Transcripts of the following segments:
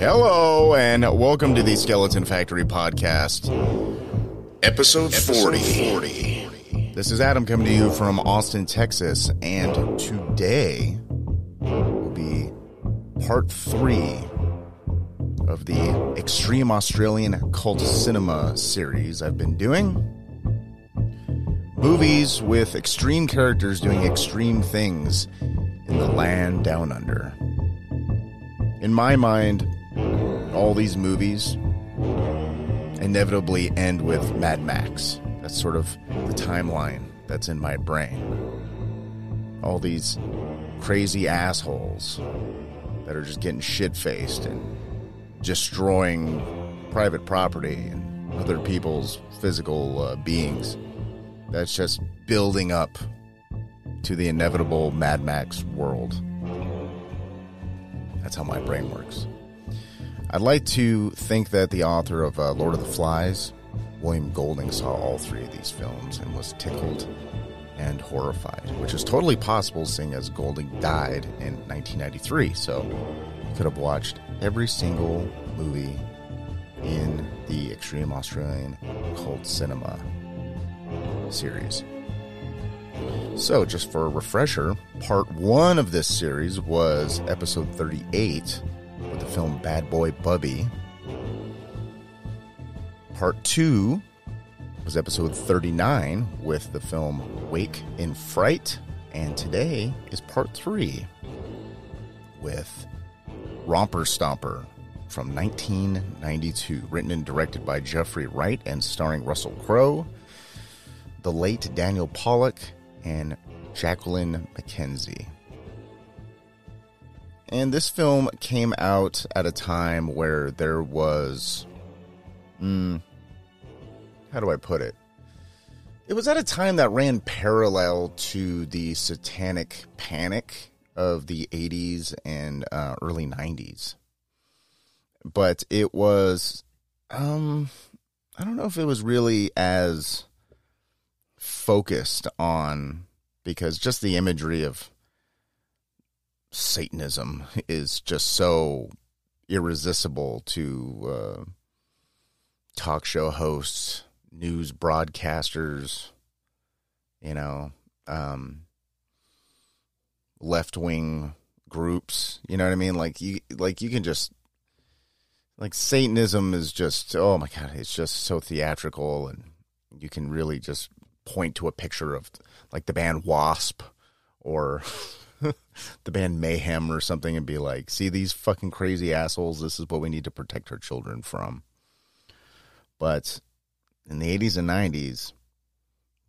Hello, and welcome to the Skeleton Factory podcast, episode 40. 40. This is Adam coming to you from Austin, Texas, and today will be part three of the Extreme Australian Cult Cinema series I've been doing. Movies with extreme characters doing extreme things in the land down under. In my mind, all these movies inevitably end with Mad Max. That's sort of the timeline that's in my brain. All these crazy assholes that are just getting shit faced and destroying private property and other people's physical uh, beings. That's just building up to the inevitable Mad Max world. That's how my brain works. I'd like to think that the author of uh, Lord of the Flies, William Golding, saw all three of these films and was tickled and horrified, which is totally possible seeing as Golding died in 1993. So could have watched every single movie in the Extreme Australian Cult Cinema series. So, just for a refresher, part one of this series was episode 38 with the film Bad Boy Bubby. Part two was episode 39 with the film Wake in Fright. And today is part three with Romper Stomper from 1992, written and directed by Geoffrey Wright and starring Russell Crowe, the late Daniel Pollock, and Jacqueline McKenzie. And this film came out at a time where there was. Mm, how do I put it? It was at a time that ran parallel to the satanic panic of the 80s and uh, early 90s. But it was. Um, I don't know if it was really as focused on because just the imagery of Satanism is just so irresistible to uh, talk show hosts, news broadcasters, you know, um, left wing groups. You know what I mean? Like you, like you can just like Satanism is just oh my god, it's just so theatrical, and you can really just point to a picture of like the band Wasp or the band Mayhem or something and be like, see these fucking crazy assholes, this is what we need to protect our children from. But in the 80s and 90s,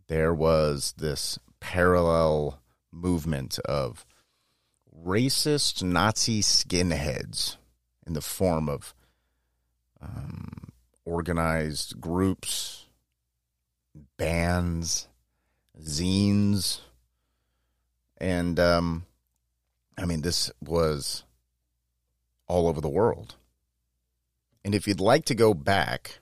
there was this parallel movement of racist Nazi skinheads in the form of um, organized groups, bands, zines, and um, I mean, this was all over the world. And if you'd like to go back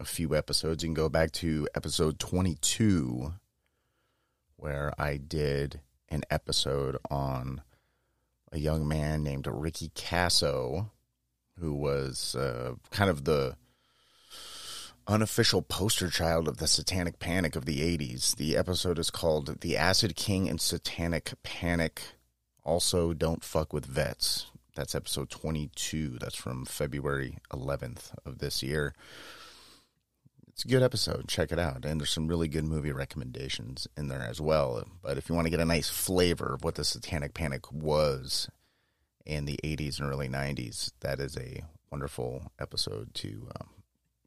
a few episodes, you can go back to episode 22, where I did an episode on a young man named Ricky Kasso, who was uh, kind of the unofficial poster child of the satanic panic of the 80s. The episode is called The Acid King and Satanic Panic. Also, Don't Fuck with Vets. That's episode 22. That's from February 11th of this year. It's a good episode. Check it out. And there's some really good movie recommendations in there as well. But if you want to get a nice flavor of what the satanic panic was in the 80s and early 90s, that is a wonderful episode to um,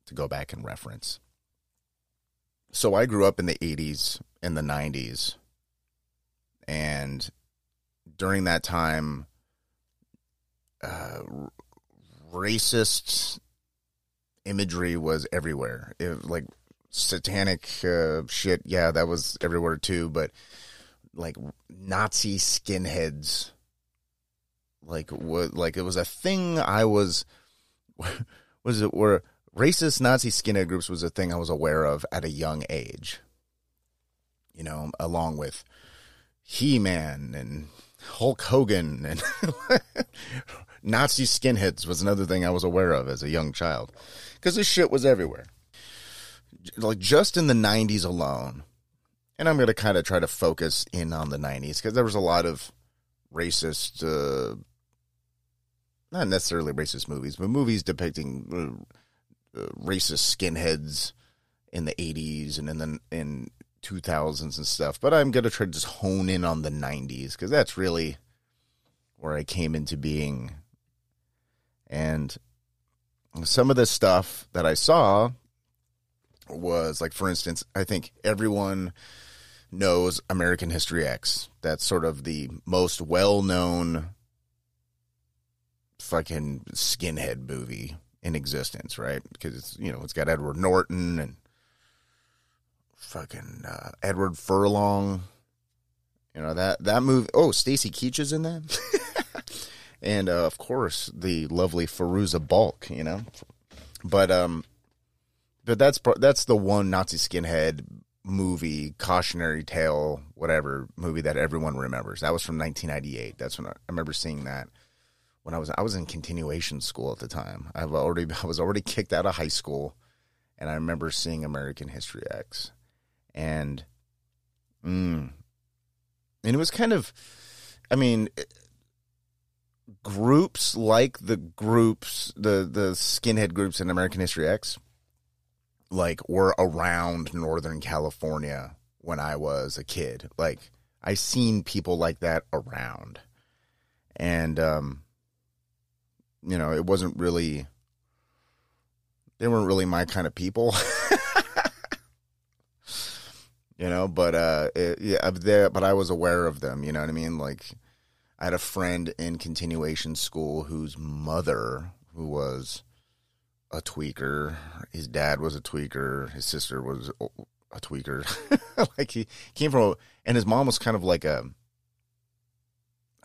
to go back and reference. So I grew up in the 80s and the 90s. And during that time, uh, racist imagery was everywhere. It, like satanic uh, shit, yeah, that was everywhere too. But like Nazi skinheads, like what? Like it was a thing. I was, was it where racist Nazi skinhead groups was a thing I was aware of at a young age. You know, along with He Man and Hulk Hogan and Nazi skinheads was another thing I was aware of as a young child because this shit was everywhere. Like just in the 90s alone, and I'm going to kind of try to focus in on the 90s because there was a lot of racist, uh, not necessarily racist movies, but movies depicting uh, uh, racist skinheads in the 80s and in the in 2000s and stuff. But I'm going to try to just hone in on the 90s because that's really where I came into being. And some of the stuff that I saw was like, for instance, I think everyone knows American History X. That's sort of the most well known fucking skinhead movie in existence, right? Because it's, you know, it's got Edward Norton and fucking uh, Edward Furlong. You know that that movie. Oh, Stacy Keach is in that, and uh, of course the lovely Fairuza Balk. You know, but um, but that's that's the one Nazi skinhead movie, cautionary tale, whatever movie that everyone remembers. That was from 1998. That's when I, I remember seeing that when I was I was in continuation school at the time. I've already I was already kicked out of high school, and I remember seeing American History X and mm, and it was kind of i mean groups like the groups the the skinhead groups in american history x like were around northern california when i was a kid like i seen people like that around and um you know it wasn't really they weren't really my kind of people you know. But uh, it, yeah, there, but I was aware of them. You know what I mean? Like, I had a friend in continuation school whose mother, who was a tweaker, his dad was a tweaker, his sister was a tweaker. like he came from, a, and his mom was kind of like a.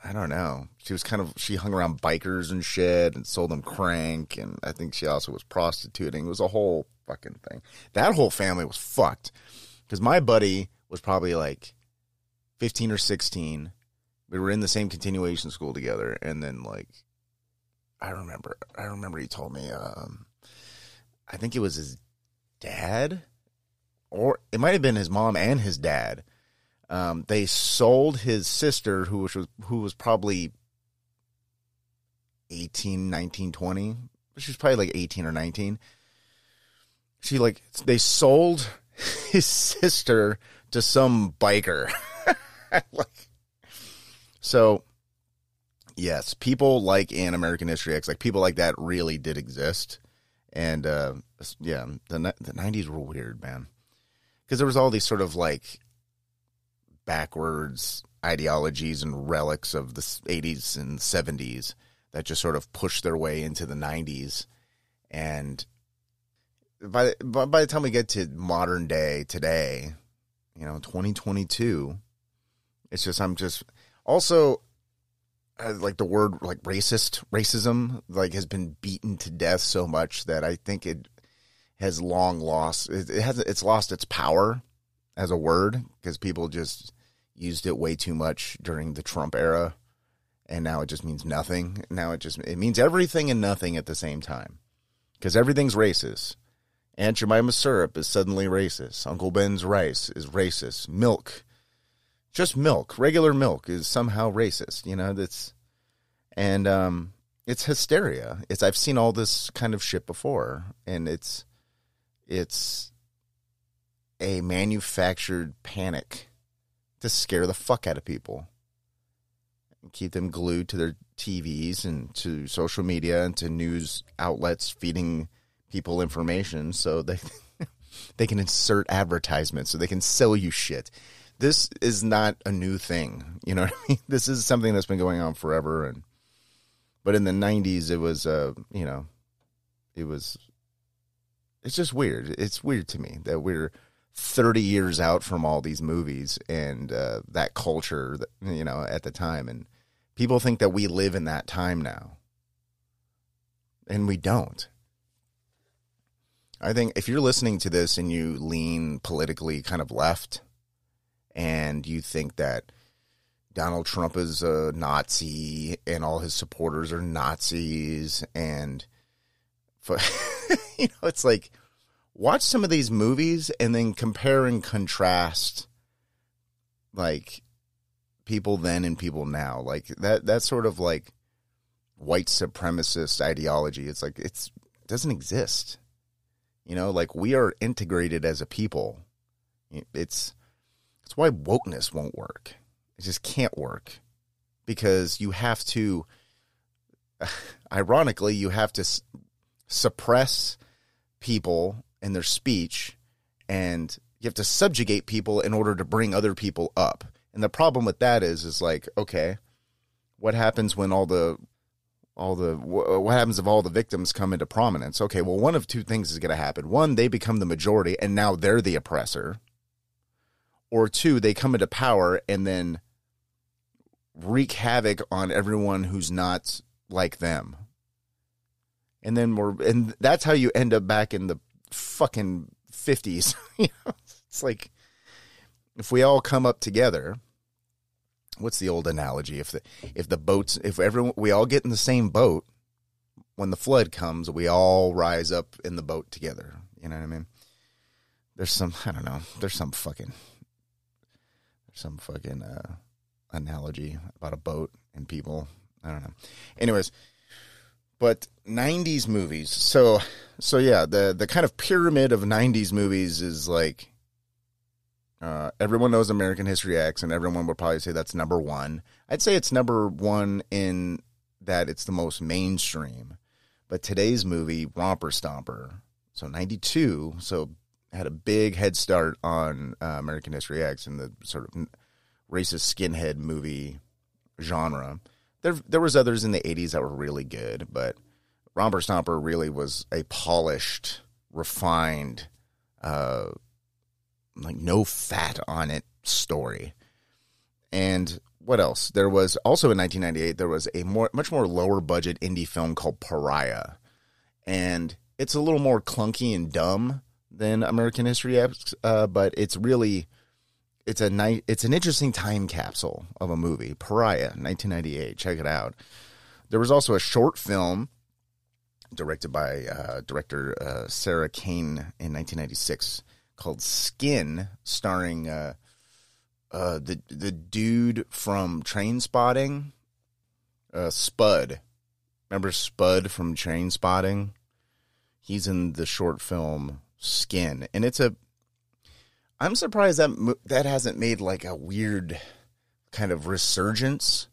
I don't know. She was kind of she hung around bikers and shit and sold them crank and I think she also was prostituting. It was a whole fucking thing. That whole family was fucked because my buddy was probably like 15 or 16. We were in the same continuation school together, and then like I remember, I remember he told me, um, I think it was his dad, or it might have been his mom and his dad. Um, they sold his sister, who was who was probably 18, 19, 20. She was probably like 18 or 19. She like they sold his sister to some biker. like, so, yes, people like in American History X, like people like that really did exist. And uh, yeah, the the nineties were weird, man, because there was all these sort of like backwards ideologies and relics of the eighties and seventies that just sort of pushed their way into the nineties, and by by the time we get to modern day today, you know, 2022, it's just I'm just also uh, like the word like racist racism like has been beaten to death so much that I think it has long lost it, has it's lost its power as a word because people just used it way too much during the Trump era and now it just means nothing. Now it just it means everything and nothing at the same time because everything's racist Aunt Jemima syrup is suddenly racist. Uncle Ben's rice is racist. Milk, just milk, regular milk is somehow racist. You know, that's, and, um, it's hysteria. It's, I've seen all this kind of shit before and it's, it's a manufactured panic to scare the fuck out of people and keep them glued to their TVs and to social media and to news outlets feeding people information so they they can insert advertisements so they can sell you shit. This is not a new thing, you know. I mean? This is something that's been going on forever, and but in the '90s, it was, uh, you know, it was. It's just weird. It's weird to me that we're 30 years out from all these movies and uh, that culture, that, you know, at the time, and people think that we live in that time now, and we don't I think if you're listening to this and you lean politically kind of left and you think that Donald Trump is a Nazi and all his supporters are Nazis and for, you know it's like watch some of these movies and then compare and contrast like people then and people now. Like that that sort of like white supremacist ideology it's like it's it doesn't exist. You know like we are integrated as a people. It's it's why wokeness won't work it just can't work because you have to ironically you have to suppress people and their speech and you have to subjugate people in order to bring other people up. And the problem with that is is like, okay, what happens when all the all the what happens if all the victims come into prominence? Okay, well one of two things is going to happen. One, they become the majority and now they're the oppressor. Or two, they come into power and then wreak havoc on everyone who's not like them. And then we're and that's how you end up back in the fucking 50s. you know, it's like if we all come up together, what's the old analogy? If the if the boats if everyone we all get in the same boat, when the flood comes, we all rise up in the boat together. You know what I mean? There's some I don't know. There's some fucking some fucking uh, analogy about a boat and people. I don't know. Anyways, but 90s movies. So so yeah, the the kind of pyramid of 90s movies is like uh, everyone knows American History X, and everyone would probably say that's number one. I'd say it's number one in that it's the most mainstream. But today's movie, Romper Stomper, so 92, so had a big head start on uh, American History X in the sort of racist skinhead movie genre. There, there was others in the 80s that were really good, but Romper Stomper really was a polished, refined, uh, like no fat on it story. And what else? There was also in 1998 there was a more much more lower budget indie film called Pariah, and it's a little more clunky and dumb than American History X, uh, but it's really it's a night it's an interesting time capsule of a movie. Pariah, 1998. Check it out. There was also a short film directed by uh, director uh, Sarah Kane in 1996 called Skin, starring uh, uh, the the dude from Trainspotting, uh, Spud. Remember Spud from Trainspotting? He's in the short film Skin, and it's a. I'm surprised that that hasn't made like a weird kind of resurgence.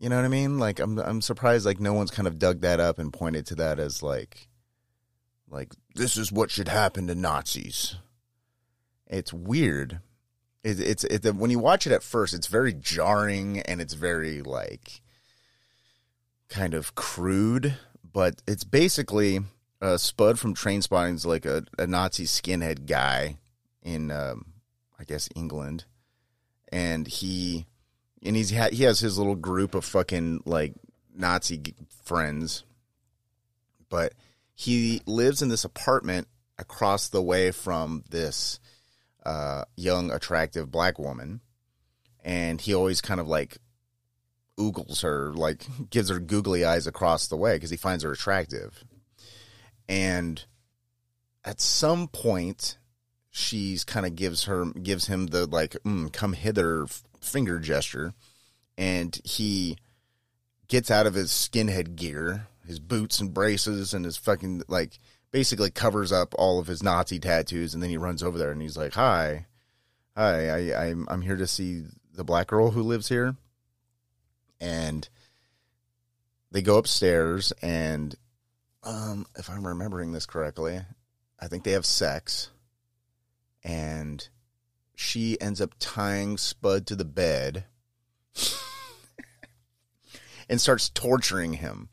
You know what I mean? Like I'm I'm surprised like no one's kind of dug that up and pointed to that as like like this is what should happen to Nazis. It's weird. It, it's it, when you watch it at first, it's very jarring and it's very like kind of crude, but it's basically uh, Spud from Trainspotting is like a, a Nazi skinhead guy in um, I guess England, and he and he's ha- he has his little group of fucking like Nazi friends, but he lives in this apartment across the way from this uh, young, attractive black woman, and he always kind of like oogles her, like gives her googly eyes across the way because he finds her attractive. And at some point, she's kind of gives her gives him the like mm, come hither finger gesture, and he gets out of his skinhead gear, his boots and braces, and his fucking like basically covers up all of his Nazi tattoos, and then he runs over there and he's like, "Hi, hi, I, I'm I'm here to see the black girl who lives here." And they go upstairs, and um, if I'm remembering this correctly, I think they have sex, and she ends up tying Spud to the bed and starts torturing him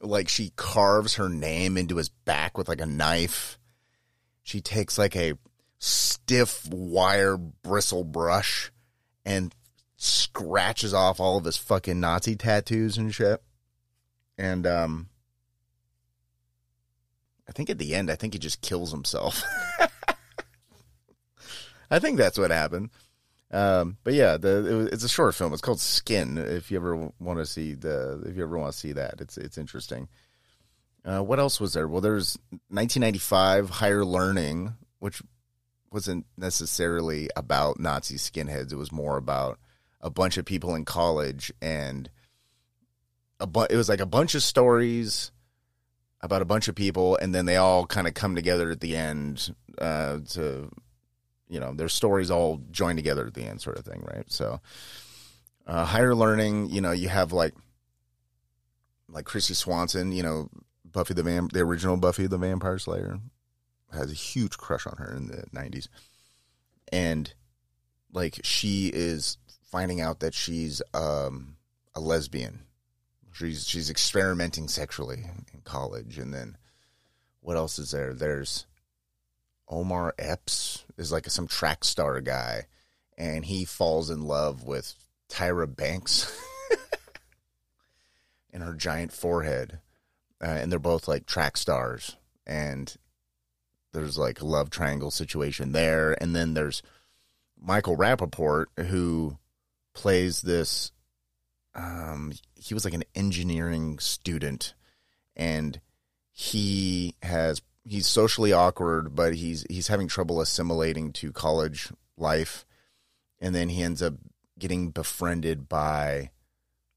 like she carves her name into his back with like a knife. She takes like a stiff wire bristle brush and scratches off all of his fucking Nazi tattoos and shit. And um I think at the end, I think he just kills himself. I think that's what happened. Um, but yeah, the it it's a short film. It's called Skin. If you ever want to see the, if you ever want to see that, it's it's interesting. Uh, what else was there? Well, there's 1995 Higher Learning, which wasn't necessarily about Nazi skinheads. It was more about a bunch of people in college and a bu- it was like a bunch of stories about a bunch of people and then they all kind of come together at the end uh, to you know their stories all join together at the end sort of thing right? So uh, higher learning you know you have like like Kristy Swanson you know Buffy the Vam- the original Buffy the Vampire Slayer has a huge crush on her in the 90s and like she is finding out that she's um, a lesbian she's she's experimenting sexually in college. And then what else is there? There's Omar Epps is like some track star guy and he falls in love with Tyra Banks and her giant forehead. Uh, and they're both like track stars. And there's like a love triangle situation there. And then there's Michael Rapaport who plays this um he was like an engineering student and he has he's socially awkward but he's he's having trouble assimilating to college life. And then he ends up getting befriended by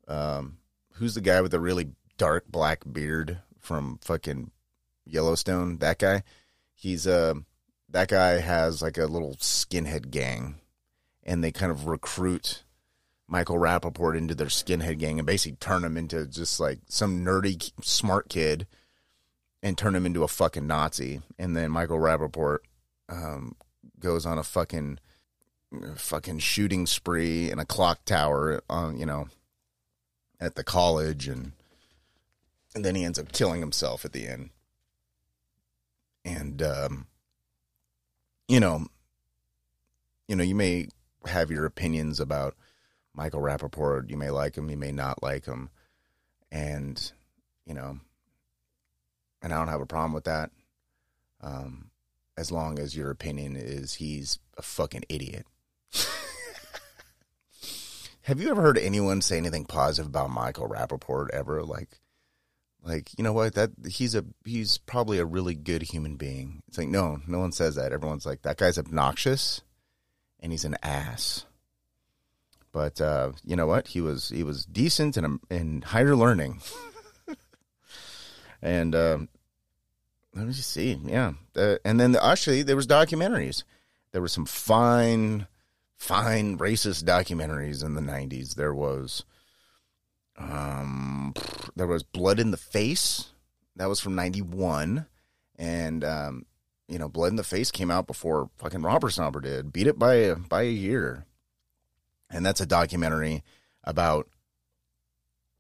um who's the guy with the really dark black beard from fucking Yellowstone? That guy? He's uh that guy has like a little skinhead gang and they kind of recruit Michael Rapaport into their skinhead gang and basically turn him into just like some nerdy smart kid and turn him into a fucking Nazi. And then Michael Rapaport um, goes on a fucking fucking shooting spree in a clock tower on you know at the college and and then he ends up killing himself at the end. And um you know you know you may have your opinions about Michael Rapaport. You may like him, you may not like him. And, you know, and I don't have a problem with that. Um, as long as your opinion is he's a fucking idiot. have you ever heard anyone say anything positive about Michael Rapaport ever? Like, like you know what that he's a he's probably a really good human being. It's like no, no one says that. Everyone's like that guy's obnoxious, and he's an ass. But uh, you know what? He was he was decent and in higher learning. and uh, let me just see, yeah. Uh, and then actually there was documentaries. There were some fine, fine racist documentaries in the '90s. There was, um, there was Blood in the Face. That was from '91, and um, you know, Blood in the Face came out before fucking Romper Stomper did. Beat it by by a year and that's a documentary about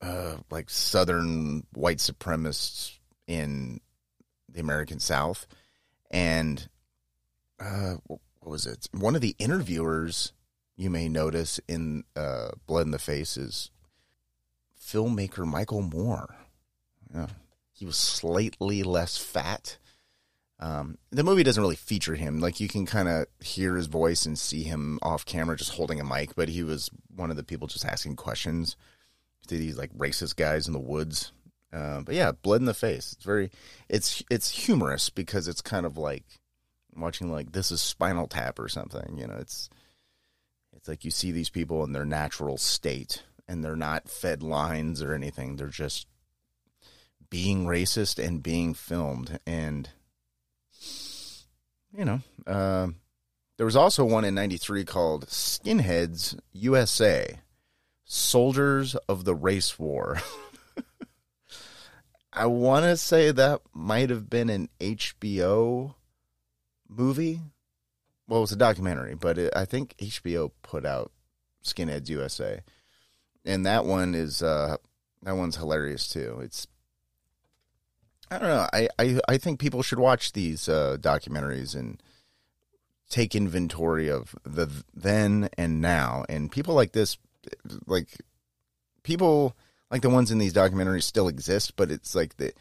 uh, like Southern white supremacists in the American South, and uh, what was it? One of the interviewers you may notice in uh, Blood in the Face is filmmaker Michael Moore. Yeah. He was slightly less fat um, the movie doesn't really feature him. Like you can kind of hear his voice and see him off camera just holding a mic, but he was one of the people just asking questions to these like racist guys in the woods. Uh, but yeah, blood in the face. It's very, it's it's humorous because it's kind of like watching like this is Spinal Tap or something. You know, it's it's like you see these people in their natural state and they're not fed lines or anything. They're just being racist and being filmed and you know, uh, there was also one in 93 called Skinheads USA Soldiers of the Race War. I want to say that might have been an HBO movie. Well, it was a documentary, but it, I think HBO put out Skinheads USA. And that one is uh that one's hilarious too. It's I don't know. I, I, I think people should watch these uh, documentaries and take inventory of the then and now. And people like this, like people like the ones in these documentaries, still exist. But it's like the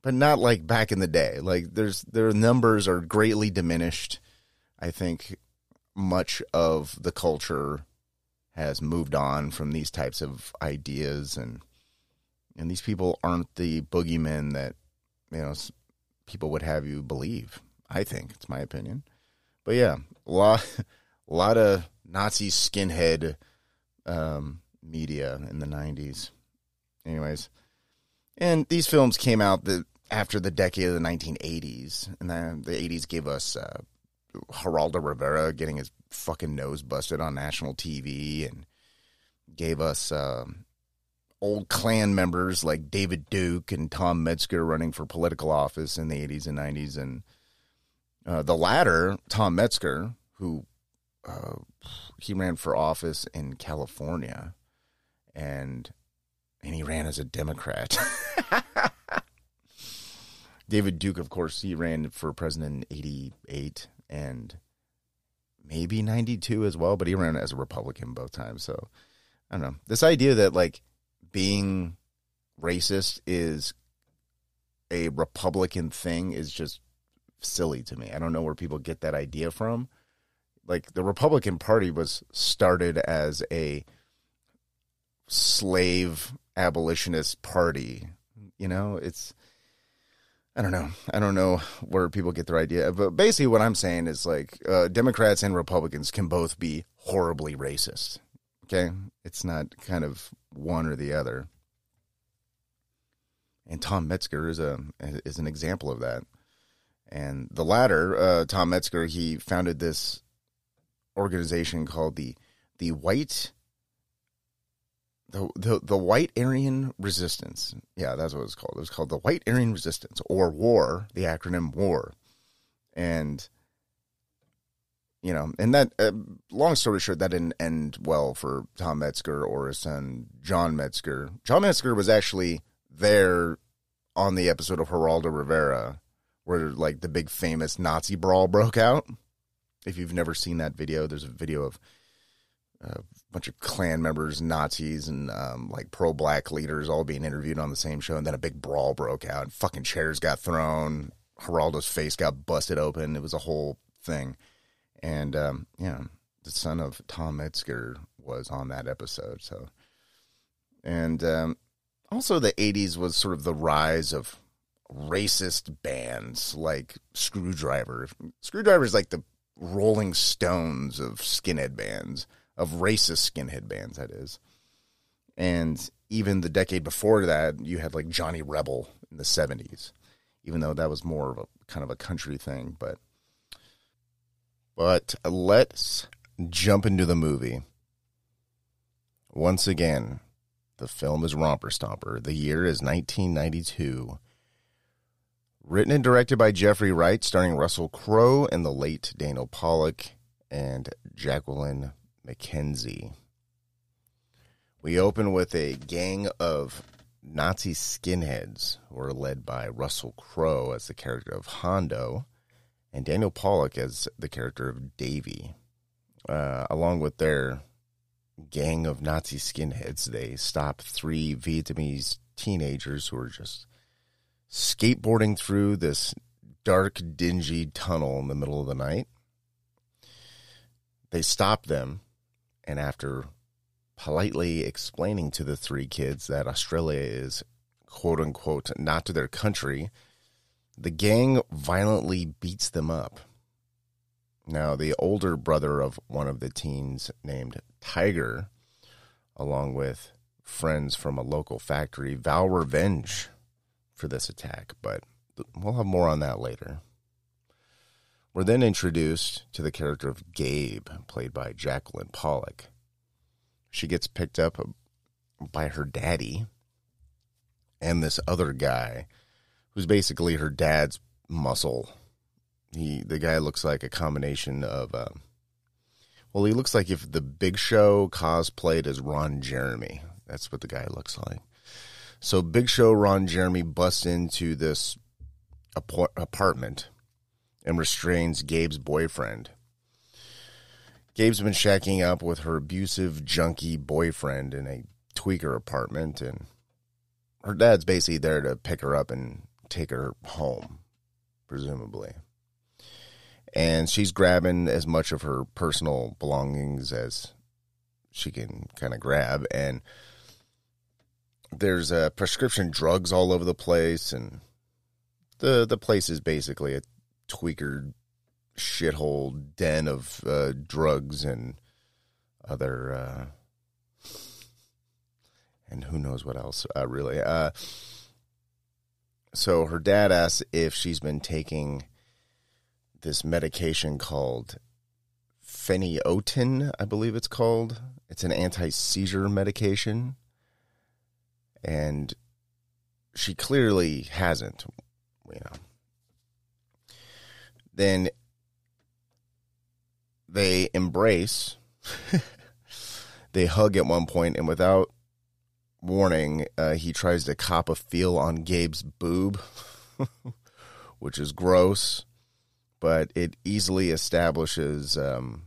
but not like back in the day. Like there's their numbers are greatly diminished. I think much of the culture has moved on from these types of ideas and and these people aren't the boogeymen that you know people would have you believe. I think it's my opinion. But yeah, a lot a lot of Nazi skinhead um, media in the 90s. Anyways, and these films came out the after the decade of the 1980s, and then the 80s gave us uh, Geraldo Rivera getting his fucking nose busted on national TV, and gave us um, old Klan members like David Duke and Tom Metzger running for political office in the 80s and 90s, and uh, the latter, Tom Metzger, who uh, he ran for office in California, and and he ran as a Democrat. David Duke, of course, he ran for president in '88 and maybe '92 as well, but he ran as a Republican both times. So I don't know this idea that like being racist is a Republican thing is just silly to me. I don't know where people get that idea from. Like the Republican Party was started as a slave abolitionist party. You know, it's I don't know. I don't know where people get their idea. But basically, what I'm saying is like uh, Democrats and Republicans can both be horribly racist. Okay, it's not kind of one or the other. And Tom Metzger is a is an example of that. And the latter, uh, Tom Metzger, he founded this organization called the the White the, the the White Aryan Resistance. Yeah, that's what it's called. It was called the White Aryan Resistance or War, the acronym WAR. And you know, and that uh, long story short, that didn't end well for Tom Metzger or his son John Metzger. John Metzger was actually there on the episode of Geraldo Rivera where like the big famous Nazi brawl broke out. If you've never seen that video, there's a video of a bunch of Klan members, Nazis, and um, like pro black leaders all being interviewed on the same show, and then a big brawl broke out. Fucking chairs got thrown. Geraldo's face got busted open. It was a whole thing. And um, yeah, the son of Tom Metzger was on that episode. So, and um, also the '80s was sort of the rise of racist bands like Screwdriver. Skrewdriver is like the Rolling Stones of skinhead bands of racist skinhead bands, that is. And even the decade before that, you had like Johnny Rebel in the 70s, even though that was more of a kind of a country thing. But, but let's jump into the movie. Once again, the film is Romper Stomper. The year is 1992. Written and directed by Geoffrey Wright, starring Russell Crowe and the late Daniel Pollock and Jacqueline McKenzie. We open with a gang of Nazi skinheads who are led by Russell Crowe as the character of Hondo and Daniel Pollock as the character of Davy. Uh, along with their gang of Nazi skinheads, they stop three Vietnamese teenagers who are just skateboarding through this dark, dingy tunnel in the middle of the night. They stop them and after politely explaining to the three kids that Australia is quote unquote not their country, the gang violently beats them up. Now, the older brother of one of the teens, named Tiger, along with friends from a local factory, vow revenge for this attack, but we'll have more on that later. We're then introduced to the character of Gabe, played by Jacqueline Pollock. She gets picked up by her daddy and this other guy who's basically her dad's muscle. He the guy looks like a combination of uh, well, he looks like if the Big Show cosplayed as Ron Jeremy. That's what the guy looks like. So Big Show Ron Jeremy busts into this apartment and restrains Gabe's boyfriend. Gabe's been shacking up with her abusive, junkie boyfriend in a tweaker apartment, and her dad's basically there to pick her up and take her home, presumably. And she's grabbing as much of her personal belongings as she can kind of grab. And there's uh, prescription drugs all over the place. And the, the place is basically a tweaker shithole den of uh, drugs and other. Uh, and who knows what else, uh, really. So her dad asks if she's been taking this medication called phenytoin, I believe it's called. It's an anti seizure medication. And she clearly hasn't, you know. Then they embrace, they hug at one point, and without warning, uh, he tries to cop a feel on Gabe's boob, which is gross, but it easily establishes um,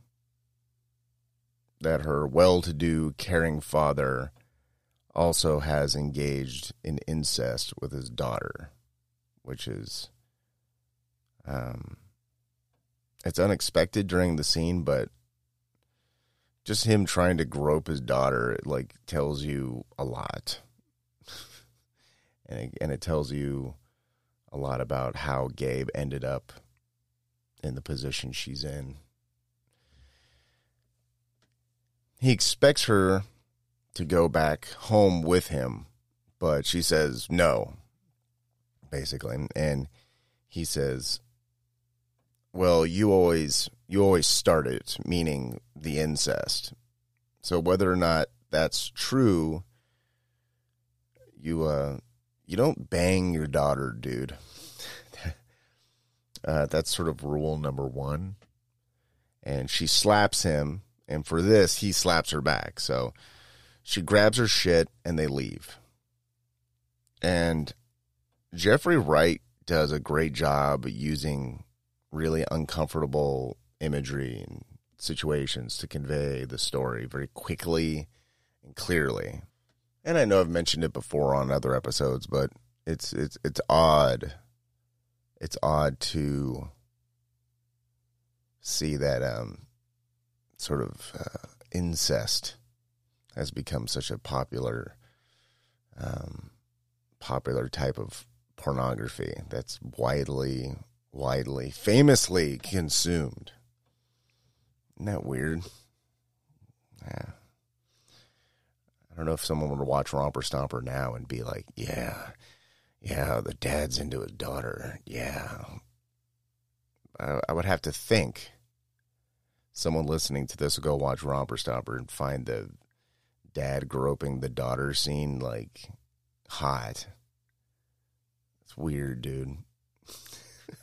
that her well to do, caring father also has engaged in incest with his daughter, which is. Um, it's unexpected during the scene, but just him trying to grope his daughter like tells you a lot. And it, and it tells you a lot about how Gabe ended up in the position she's in. He expects her to go back home with him but she says no basically. And he says well you always you always start it, meaning the incest. So whether or not that's true, you uh, you don't bang your daughter, dude. uh, that's sort of rule number one. And she slaps him, and for this, he slaps her back. So she grabs her shit, and they leave. And Geoffrey Wright does a great job using really uncomfortable imagery and situations to convey the story very quickly and clearly. And I know I've mentioned it before on other episodes, but it's it's it's odd. It's odd to see that um, sort of uh, incest has become such a popular um, popular type of pornography that's widely widely famously consumed isn't that weird? Yeah. I don't know if someone would watch Romper Stomper now and be like, yeah, yeah, the dad's into his daughter. Yeah. I, I would have to think someone listening to this will go watch Romper Stomper and find the dad groping the daughter scene like hot. It's weird, dude.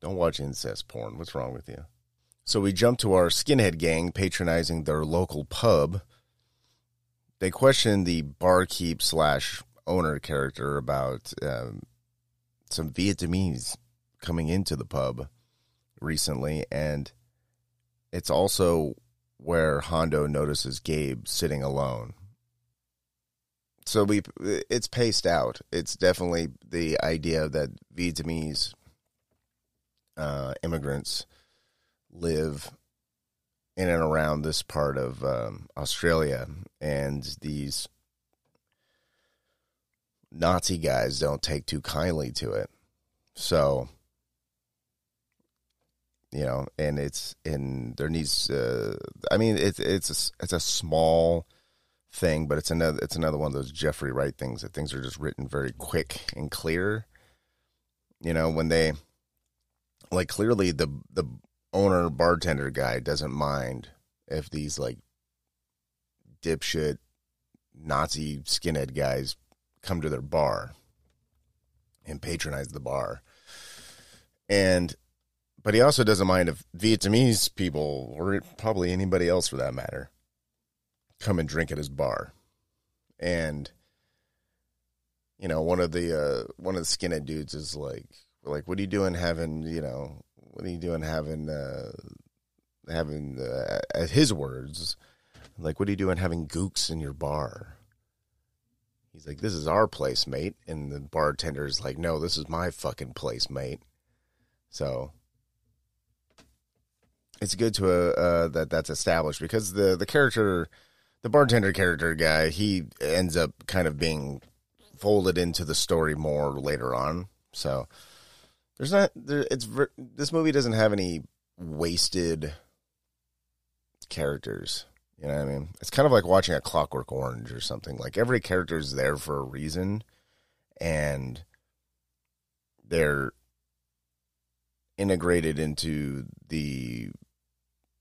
Don't watch incest porn. What's wrong with you? So we jump to our skinhead gang patronizing their local pub. They question the barkeep slash owner character about um, some Vietnamese coming into the pub recently, and it's also where Hondo notices Gabe sitting alone. So we, it's paced out. It's definitely the idea that Vietnamese uh, immigrants live in and around this part of um, Australia, and these Nazi guys don't take too kindly to it. So, you know, and it's in there needs. Uh, I mean, it's it's a, it's a small thing, but it's another it's another one of those Geoffrey Wright things that things are just written very quick and clear. You know, when they like clearly the the owner bartender guy doesn't mind if these like dipshit Nazi skinhead guys come to their bar and patronize the bar. And but he also doesn't mind if Vietnamese people or probably anybody else for that matter come and drink at his bar. And you know, one of the uh one of the skinhead dudes is like like what are you doing having, you know, what are you doing having uh having uh, at his words like what are you doing having gooks in your bar he's like, "This is our place, mate," and the bartender's like, "No, this is my fucking place, mate." So it's good to uh, uh, that that's established because the the character, the bartender character guy, he ends up kind of being folded into the story more later on. So there's not there. It's this movie doesn't have any wasted characters. You know what I mean? It's kind of like watching a Clockwork Orange or something. Like every character is there for a reason, and they're integrated into the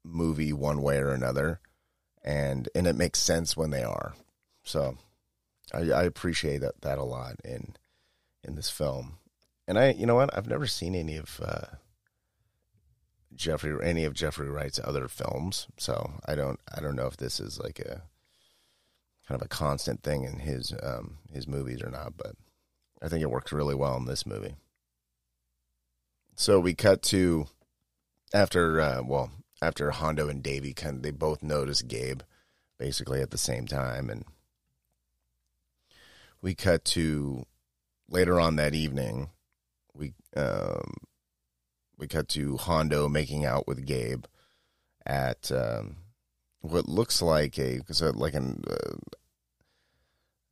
movie one way or another, and and it makes sense when they are. So, I, I appreciate that that a lot in in this film. And I, you know what? I've never seen any of uh, Geoffrey any of Geoffrey Wright's other films, so I don't I don't know if this is like a kind of a constant thing in his um, his movies or not, but I think it works really well in this movie. So we cut to after uh, well after Hondo and Davy kind of they both notice Gabe basically at the same time, and we cut to later on that evening. Um, we cut to Hondo making out with Gabe at um, what looks like a like an uh,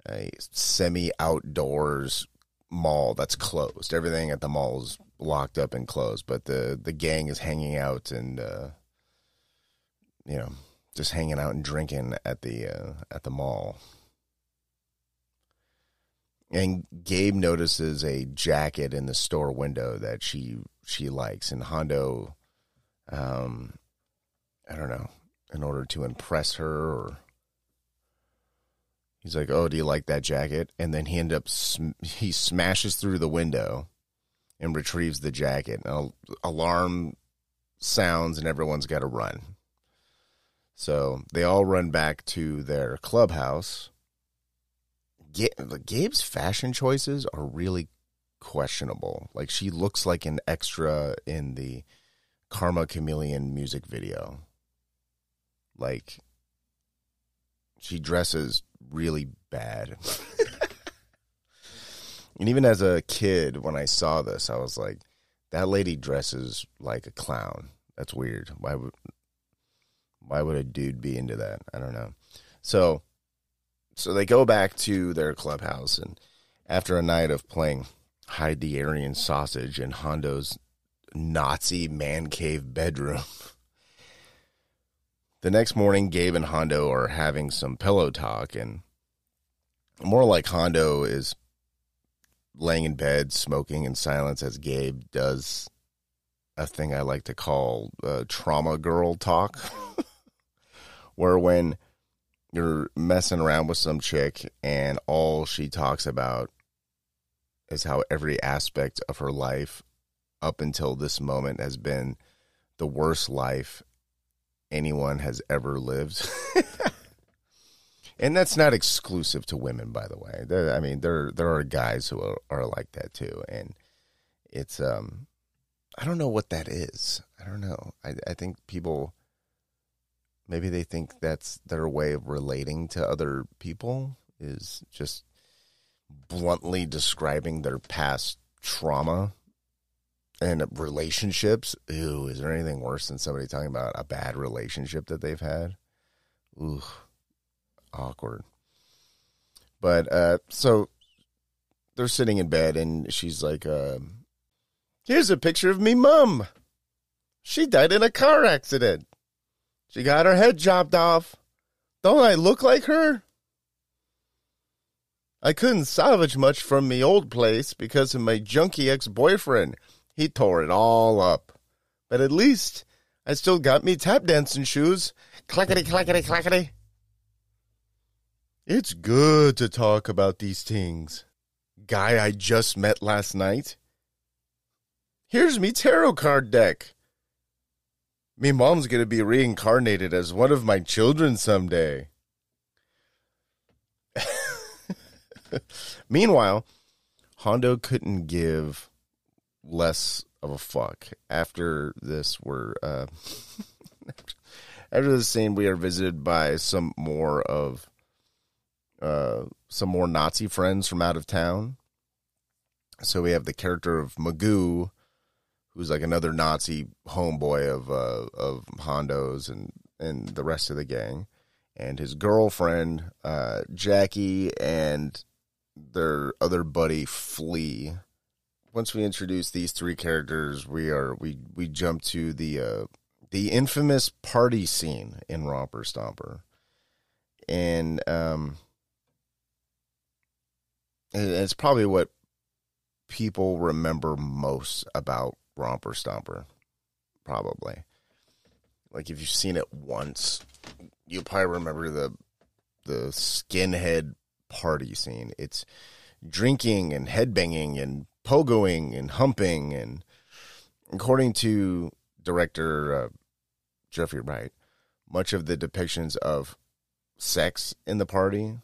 a semi outdoors mall that's closed. Everything at the mall is locked up and closed, but the the gang is hanging out and uh, you know just hanging out and drinking at the uh, at the mall. And Gabe notices a jacket in the store window that she she likes, and Hondo, um, I don't know, in order to impress her, or he's like, "Oh, do you like that jacket?" And then he end up sm- he smashes through the window and retrieves the jacket. And alarm sounds, and everyone's got to run. So they all run back to their clubhouse. Gabe's fashion choices are really questionable. Like she looks like an extra in the Karma Chameleon music video. Like she dresses really bad. and even as a kid when I saw this, I was like that lady dresses like a clown. That's weird. Why would why would a dude be into that? I don't know. So so they go back to their clubhouse and after a night of playing hide the Aryan sausage in Hondo's Nazi man cave bedroom. the next morning, Gabe and Hondo are having some pillow talk, and more like Hondo is laying in bed, smoking in silence as Gabe does a thing I like to call uh, trauma girl talk, where when you're messing around with some chick and all she talks about is how every aspect of her life up until this moment has been the worst life anyone has ever lived. and that's not exclusive to women, by the way. There, I mean, there there are guys who are, are like that too, and it's um, I don't know what that is. I don't know. I I think people maybe they think that's their way of relating to other people is just bluntly describing their past trauma and relationships. Ooh, is there anything worse than somebody talking about a bad relationship that they've had? Ooh, awkward. But uh, so they're sitting in bed, and she's like, uh, "Here's a picture of me mom. She died in a car accident. She got her head chopped off. Don't I look like her?" I couldn't salvage much from me old place because of my junky ex boyfriend. He tore it all up. But at least I still got me tap dancing shoes. Clackety, clackety, clackety. It's good to talk about these things. Guy I just met last night. Here's me tarot card deck. Me mom's gonna be reincarnated as one of my children someday. Meanwhile, Hondo couldn't give less of a fuck. After this, we're uh, after the scene, we are visited by some more of uh, some more Nazi friends from out of town. So we have the character of Magoo, who's like another Nazi homeboy of uh, of Hondo's and and the rest of the gang, and his girlfriend uh, Jackie and their other buddy Flea. Once we introduce these three characters, we are we we jump to the uh, the infamous party scene in Romper Stomper, and um, it's probably what people remember most about Romper Stomper. Probably. Like if you've seen it once, you'll probably remember the the skinhead party scene. It's drinking and headbanging and pogoing and humping and according to director uh, Geoffrey Wright, much of the depictions of sex in the party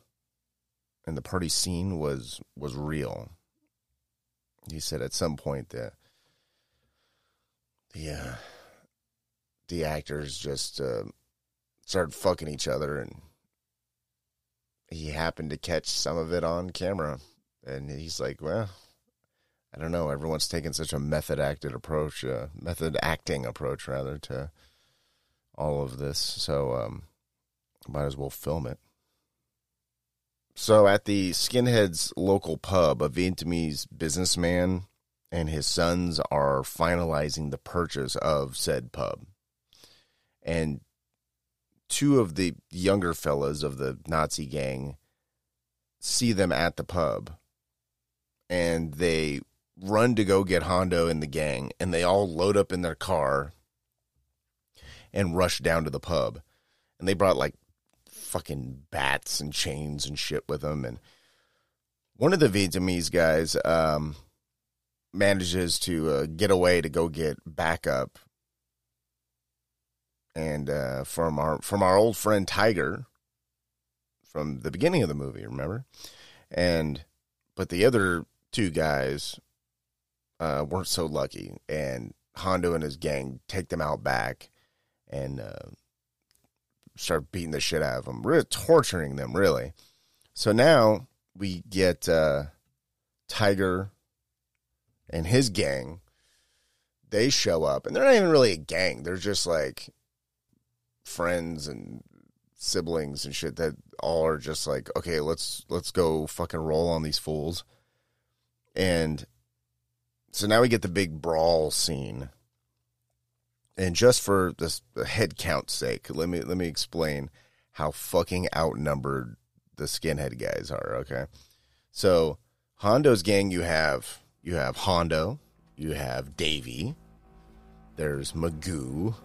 and the party scene was was real. He said at some point that the uh, the actors just uh, started fucking each other, and he happened to catch some of it on camera, and he's like, "Well, I don't know. Everyone's taking such a method acted approach, uh, method acting approach rather to all of this, so um, might as well film it." So at the Skinheads local pub, a Vietnamese businessman and his sons are finalizing the purchase of said pub. And two of the younger fellas of the Nazi gang see them at the pub and they run to go get Hondo and the gang and they all load up in their car and rush down to the pub. And they brought like fucking bats and chains and shit with them. And one of the Vietnamese guys um, manages to uh, get away to go get backup. And uh, from our from our old friend Tiger, from the beginning of the movie, remember? And but the other two guys uh, weren't so lucky, and Hondo and his gang take them out back, and uh, start beating the shit out of them, really torturing them, really. So now we get uh, Tiger and his gang. They show up, and they're not even really a gang. They're just like friends and siblings and shit that all are just like, okay, let's let's go fucking roll on these fools. And so now we get the big brawl scene and just for this head count sake, let me let me explain how fucking outnumbered the skinhead guys are. Okay, so Hondo's gang, you have you have Hondo, you have Davy, there's Magoo,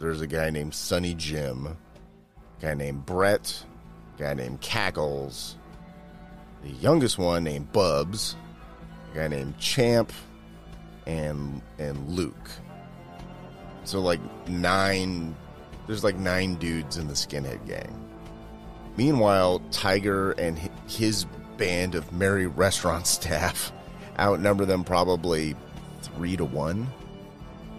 there's a guy named Sunny Jim, guy named Brett, guy named Cackles, the youngest one named Bubs, a guy named Champ, and and Luke. So like nine, there's like nine dudes in the skinhead gang. Meanwhile, Tiger and his band of merry restaurant staff outnumber them probably three to one.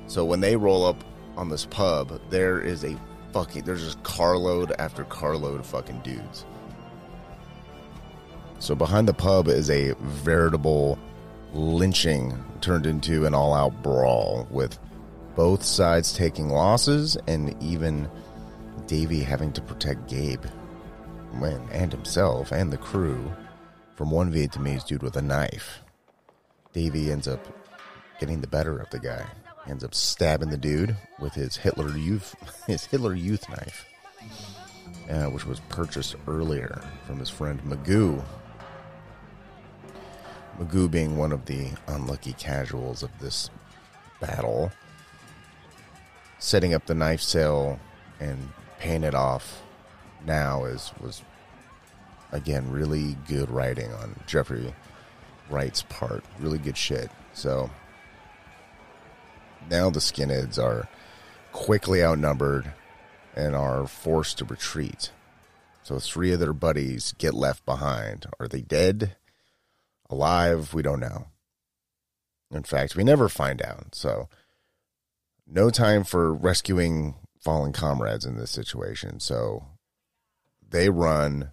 So when they roll up on this pub, there is a fucking there's just carload after carload of fucking dudes. So behind the pub is a veritable lynching turned into an all-out brawl with both sides taking losses and even Davy having to protect Gabe and himself and the crew from one Vietnamese dude with a knife. Davy ends up getting the better of the guy. Ends up stabbing the dude with his Hitler Youth his Hitler Youth knife, uh, which was purchased earlier from his friend Magoo. Magoo being one of the unlucky casuals of this battle setting up the knife sale and paying it off now is was again really good writing on Geoffrey Wright's part. Really good shit. So now the skinheads are quickly outnumbered and are forced to retreat. So three of their buddies get left behind. Are they dead? Alive? We don't know. In fact, we never find out. So no time for rescuing fallen comrades in this situation. So they run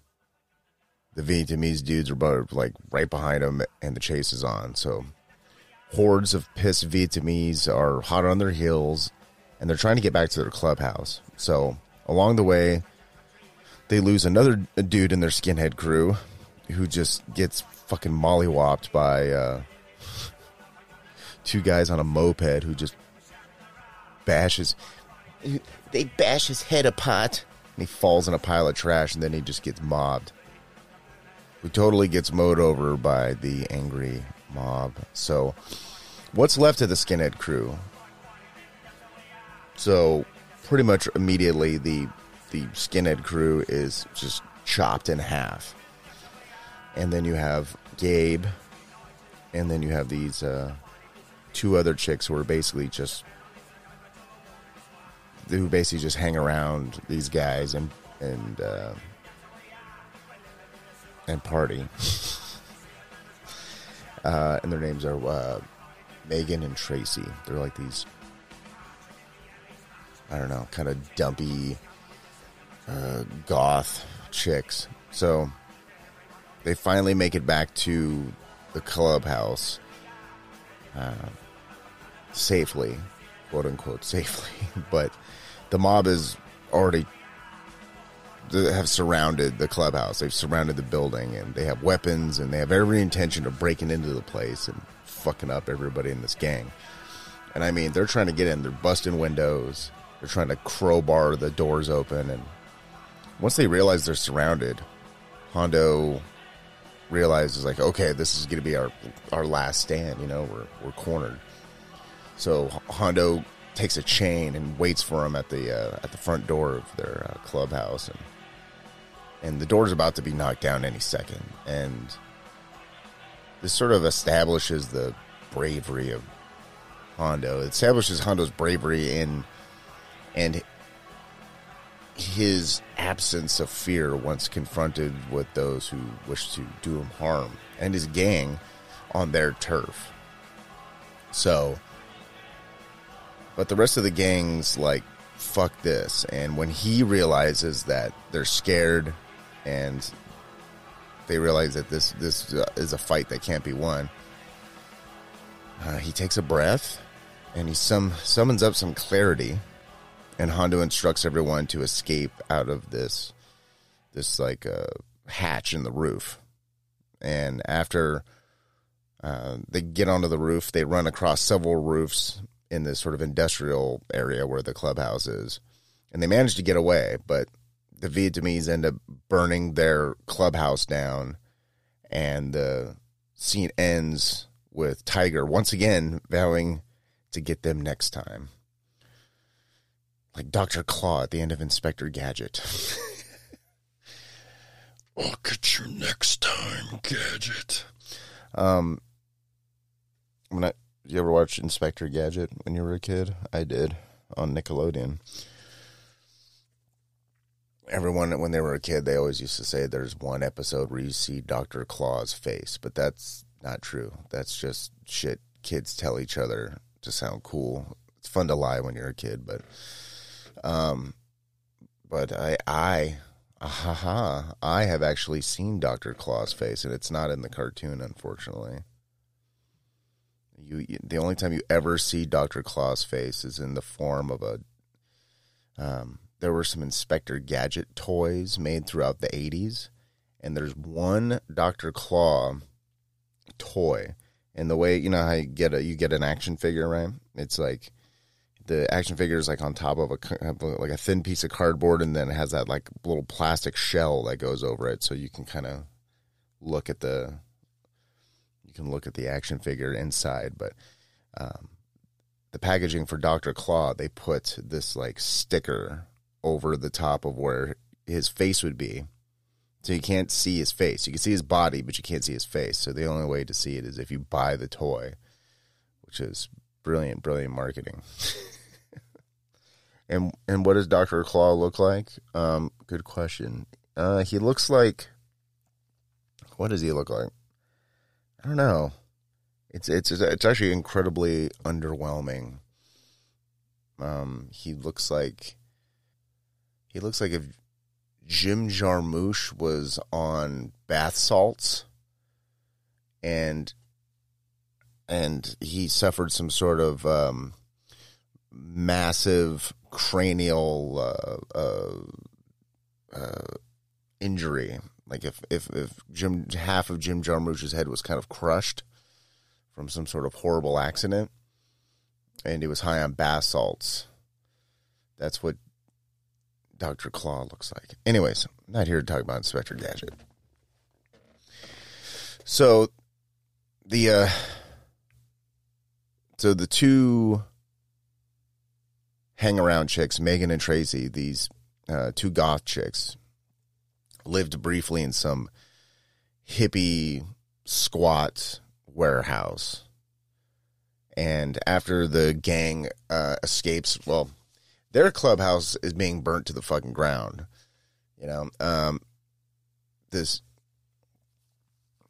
the Vietnamese dudes are both like right behind them, and the chase is on. So hordes of pissed Vietnamese are hot on their heels, and they're trying to get back to their clubhouse. So along the way, they lose another dude in their skinhead crew, who just gets fucking mollywopped by uh, two guys on a moped who just bashes. They bash his head apart, and he falls in a pile of trash, and then he just gets mobbed. He totally gets mowed over by the angry mob. So, what's left of the skinhead crew? So, pretty much immediately, the the skinhead crew is just chopped in half, and then you have Gabe, and then you have these uh, two other chicks who are basically just who basically just hang around these guys and and uh, and party. uh, and their names are uh, Megan and Tracy. They're like these, I don't know, kind of dumpy uh, goth chicks. So they finally make it back to the clubhouse uh, safely, quote unquote, safely. but the mob is already have surrounded the clubhouse. They've surrounded the building, and they have weapons, and they have every intention of breaking into the place and fucking up everybody in this gang. And I mean, they're trying to get in. They're busting windows. They're trying to crowbar the doors open. And once they realize they're surrounded, Hondo realizes like, okay, this is going to be our our last stand. You know, we're we're cornered. So Hondo takes a chain and waits for him at the uh, at the front door of their uh, clubhouse, and and the door's about to be knocked down any second. And this sort of establishes the bravery of Hondo. It establishes Hondo's bravery in and his absence of fear once confronted with those who wish to do him harm, and his gang on their turf. So, but the rest of the gang's like, fuck this. And when he realizes that they're scared and they realize that this this is a fight that can't be won. Uh, he takes a breath and he some summons up some clarity, and Hondo instructs everyone to escape out of this this like uh, hatch in the roof. And after uh, they get onto the roof, they run across several roofs in this sort of industrial area where the clubhouse is, and they manage to get away. But the Vietnamese end up burning their clubhouse down, and the scene ends with Tiger once again vowing to get them next time. Like Dr. Claw at the end of Inspector Gadget. I'll get you next time, Gadget. Um, I'm not. You ever watch Inspector Gadget when you were a kid? I did on Nickelodeon everyone when they were a kid they always used to say there's one episode where you see dr claw's face but that's not true. That's just shit. Kids tell each other to sound cool. It's fun to lie when you're a kid but um but i i ha i have actually seen dr claw's face and it's not in the cartoon unfortunately. You the only time you ever see dr claw's face is in the form of a um there were some Inspector Gadget toys made throughout the 80s, and there's one Dr. Claw toy. And the way you know how you get a you get an action figure, right? It's like the action figure is like on top of a like a thin piece of cardboard, and then it has that like little plastic shell that goes over it, so you can kind of look at the you can look at the action figure inside. But um, the packaging for Doctor Claw, they put this like sticker over the top of where his face would be. So you can't see his face. You can see his body, but you can't see his face. So the only way to see it is if you buy the toy, which is brilliant, brilliant marketing. and and what does Doctor Claw look like? Um, good question. Uh, he looks like. What does he look like? I don't know. It's it's it's actually incredibly underwhelming. Um, he looks like he looks like if Jim Jarmusch was on bath salts, and and he suffered some sort of um, massive cranial uh, uh, uh, injury. Like if if if Jim half of Jim Jarmusch's head was kind of crushed from some sort of horrible accident, and he was high on bath salts. That's what Dr. Claw looks like. Anyways, I'm not here to talk about Inspector Gadget. So the uh so the two hang around chicks, Megan and Tracy, these uh, two goth chicks, lived briefly in some hippie squat warehouse. And after the gang uh, escapes, well, their clubhouse is being burnt to the fucking ground. You know, um, this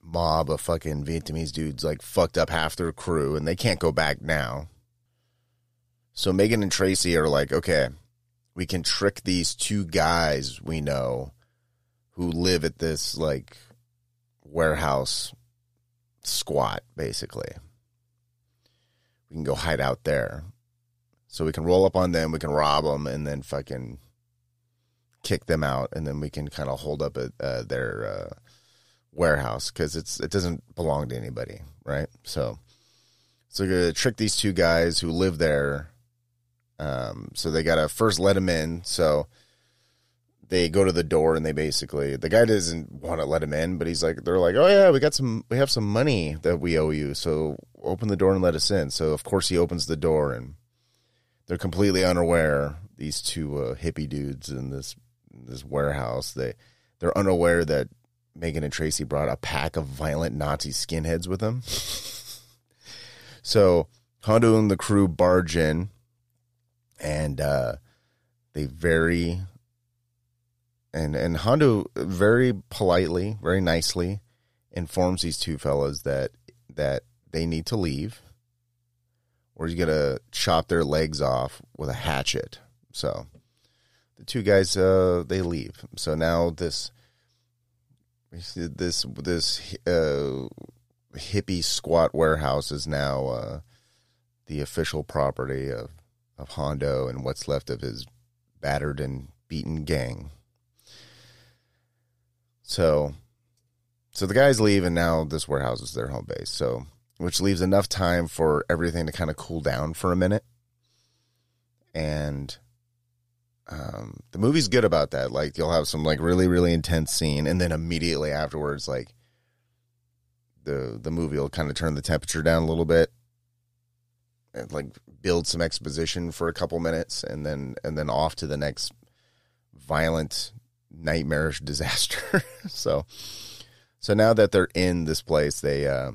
mob of fucking Vietnamese dudes like fucked up half their crew and they can't go back now. So Megan and Tracy are like, okay, we can trick these two guys we know who live at this like warehouse squat, basically. We can go hide out there. So we can roll up on them, we can rob them, and then fucking kick them out, and then we can kind of hold up uh, their uh, warehouse because it's it doesn't belong to anybody, right? So, so we're gonna trick these two guys who live there. Um, so they gotta first let them in. So they go to the door and they basically the guy doesn't want to let him in, but he's like they're like, oh yeah, we got some, we have some money that we owe you, so open the door and let us in. So of course he opens the door and they're completely unaware. These two uh, hippie dudes in this this warehouse, they they're unaware that Megan and Tracy brought a pack of violent Nazi skinheads with them. so Hondo and the crew barge in, and uh, they very and and Hondo very politely, very nicely informs these two fellas that that they need to leave, or he's gonna chop their legs off with a hatchet. So the two guys uh, they leave. So now this this this uh, hippie squat warehouse is now uh, the official property of of Hondo and what's left of his battered and beaten gang. So, so the guys leave, and now this warehouse is their home base. So, which leaves enough time for everything to kind of cool down for a minute. And um, the movie's good about that. Like you'll have some like really really intense scene, and then immediately afterwards, like the the movie will kind of turn the temperature down a little bit, and like build some exposition for a couple minutes, and then and then off to the next violent nightmarish disaster. so so now that they're in this place, they uh,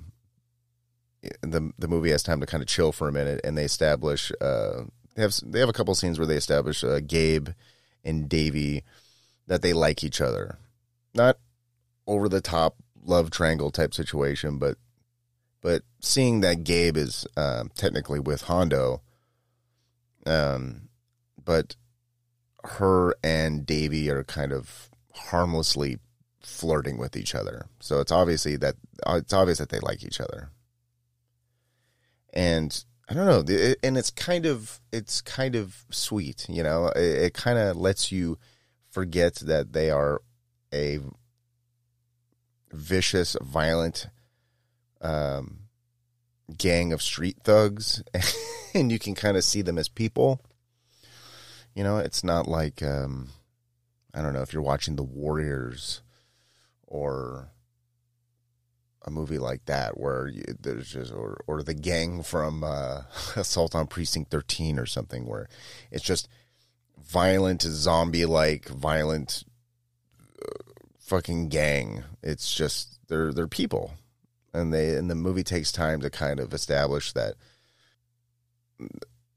the the movie has time to kind of chill for a minute, and they establish. Uh, they have they have a couple scenes where they establish uh, Gabe and Davy that they like each other, not over the top love triangle type situation, but but seeing that Gabe is uh, technically with Hondo, um, but her and Davy are kind of harmlessly flirting with each other. So it's obviously that it's obvious that they like each other. And I don't know, and it's kind of it's kind of sweet, you know. It, it kind of lets you forget that they are a vicious, violent um, gang of street thugs, and you can kind of see them as people. You know, it's not like um, I don't know if you're watching The Warriors or a movie like that where you, there's just or or the gang from uh, Assault on Precinct 13 or something where it's just violent zombie like violent uh, fucking gang. It's just they're they're people, and they and the movie takes time to kind of establish that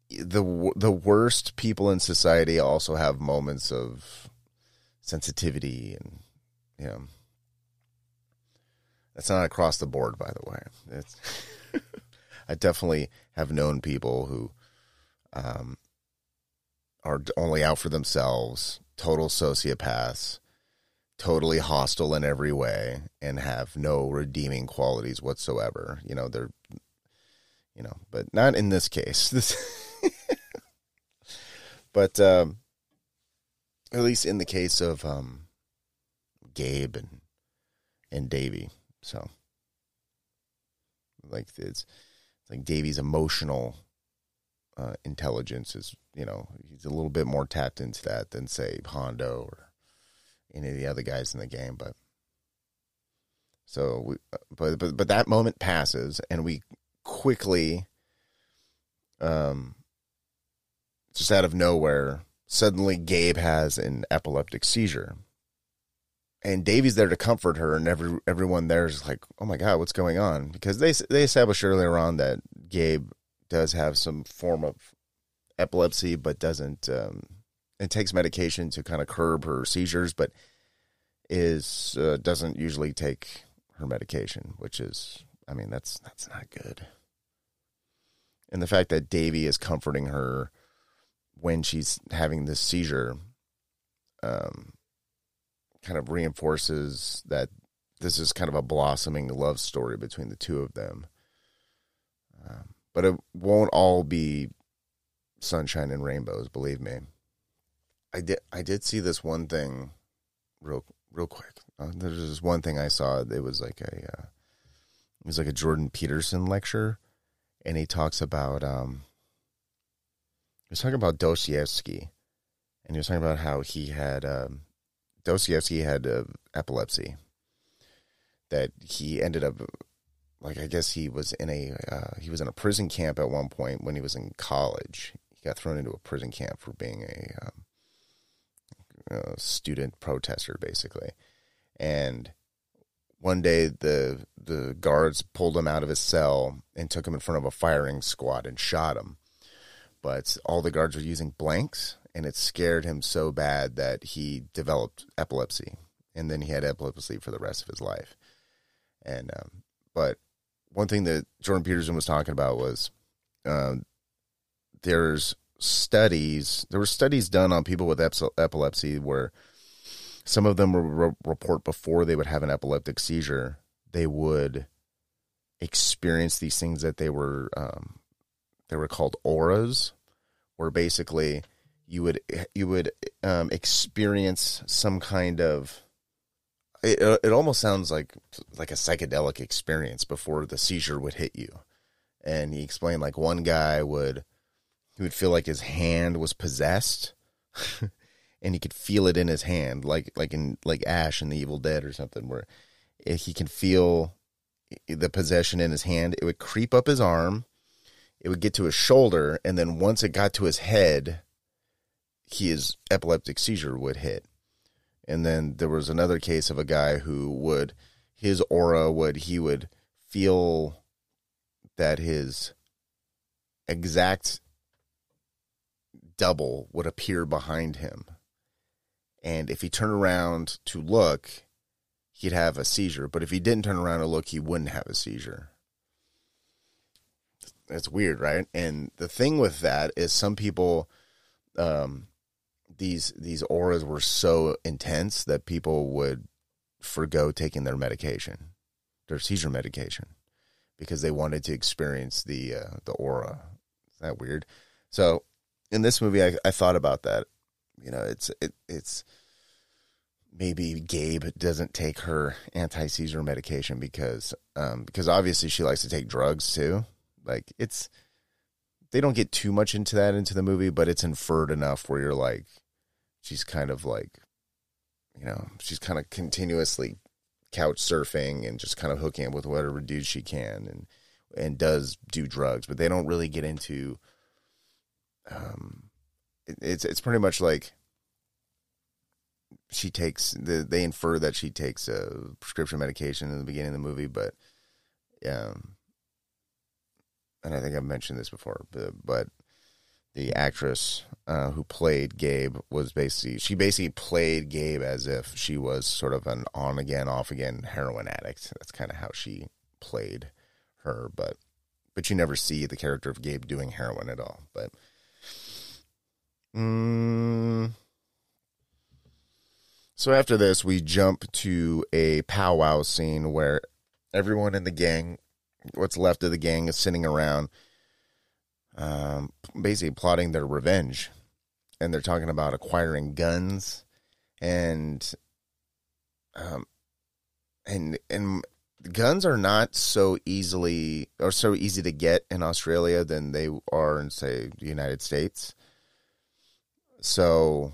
the the worst people in society also have moments of sensitivity and you know that's not across the board, by the way. It's I definitely have known people who um, are only out for themselves, total sociopaths, totally hostile in every way and have no redeeming qualities whatsoever. You know, they're you know, but not in this case. This but um at least in the case of um Gabe and and Davy. So like it's, like Davy's emotional uh, intelligence is you know he's a little bit more tapped into that than say Hondo or any of the other guys in the game. But so we, but but but that moment passes and we quickly, um, just out of nowhere, suddenly Gabe has an epileptic seizure and Davy's there to comfort her, and every everyone there's like, "Oh my god, what's going on?" Because they they established earlier on that Gabe does have some form of epilepsy, but doesn't. Um, it takes medication to kind of curb her seizures, but is uh, doesn't usually take her medication, which is, I mean, that's that's not good. And the fact that Davy is comforting her when she's having this seizure, um, kind of reinforces that this is kind of a blossoming love story between the two of them. Um, but it won't all be sunshine and rainbows, believe me. I did I did see this one thing real real quick. Uh, there's this one thing I saw. It was like a uh, it was like a Jordan Peterson lecture, and he talks about um, he was talking about Dostoevsky, and he was talking about how he had um, Dostoevsky had uh, epilepsy. That he ended up, like I guess he was in a uh, he was in a prison camp at one point when he was in college. He got thrown into a prison camp for being a, um, a student protester, basically. And one day the the guards pulled him out of his cell and took him in front of a firing squad and shot him. But all the guards were using blanks and it scared him so bad that he developed epilepsy, and then he had epilepsy for the rest of his life. And um, but one thing that Jordan Peterson was talking about was um, there's studies. There were studies done on people with epilepsy where some of them would report before they would have an epileptic seizure, they would experience these things that they were um, they were called auras, where basically you would you would um, experience some kind of it, it almost sounds like like a psychedelic experience before the seizure would hit you. And he explained like one guy would he would feel like his hand was possessed and he could feel it in his hand like like in like ash in the evil dead or something where he can feel the possession in his hand it would creep up his arm it would get to his shoulder and then once it got to his head his epileptic seizure would hit. And then there was another case of a guy who would his aura would he would feel that his exact double would appear behind him. And if he turned around to look, he'd have a seizure. But if he didn't turn around to look, he wouldn't have a seizure. That's weird, right? And the thing with that is some people um, these these auras were so intense that people would forego taking their medication, their seizure medication, because they wanted to experience the uh, the aura. Is that weird? So in this movie, I, I thought about that. You know, it's it, it's maybe Gabe doesn't take her anti seizure medication because um, because obviously she likes to take drugs too. Like it's they don't get too much into that into the movie, but it's inferred enough where you're like, she's kind of like, you know, she's kind of continuously couch surfing and just kind of hooking up with whatever dude she can and and does do drugs, but they don't really get into. Um, it, it's it's pretty much like she takes the they infer that she takes a prescription medication in the beginning of the movie, but um, and I think I've mentioned this before, but, but the actress uh, who played Gabe was basically she basically played Gabe as if she was sort of an on again off again heroin addict. That's kind of how she played her, but but you never see the character of Gabe doing heroin at all. But mm, So after this, we jump to a powwow scene where everyone in the gang, what's left of the gang, is sitting around, um, basically plotting their revenge, and they're talking about acquiring guns, and um, and and guns are not so easily or so easy to get in Australia than they are in say the United States. So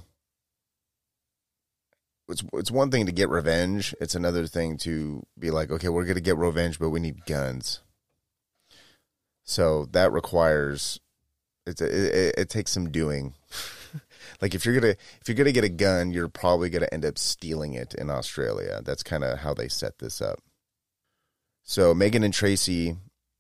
it's it's one thing to get revenge. It's another thing to be like, okay, we're gonna get revenge, but we need guns. So that requires it's it, it takes some doing. like if you're gonna if you're gonna get a gun, you're probably gonna end up stealing it in Australia. That's kind of how they set this up. So Megan and Tracy,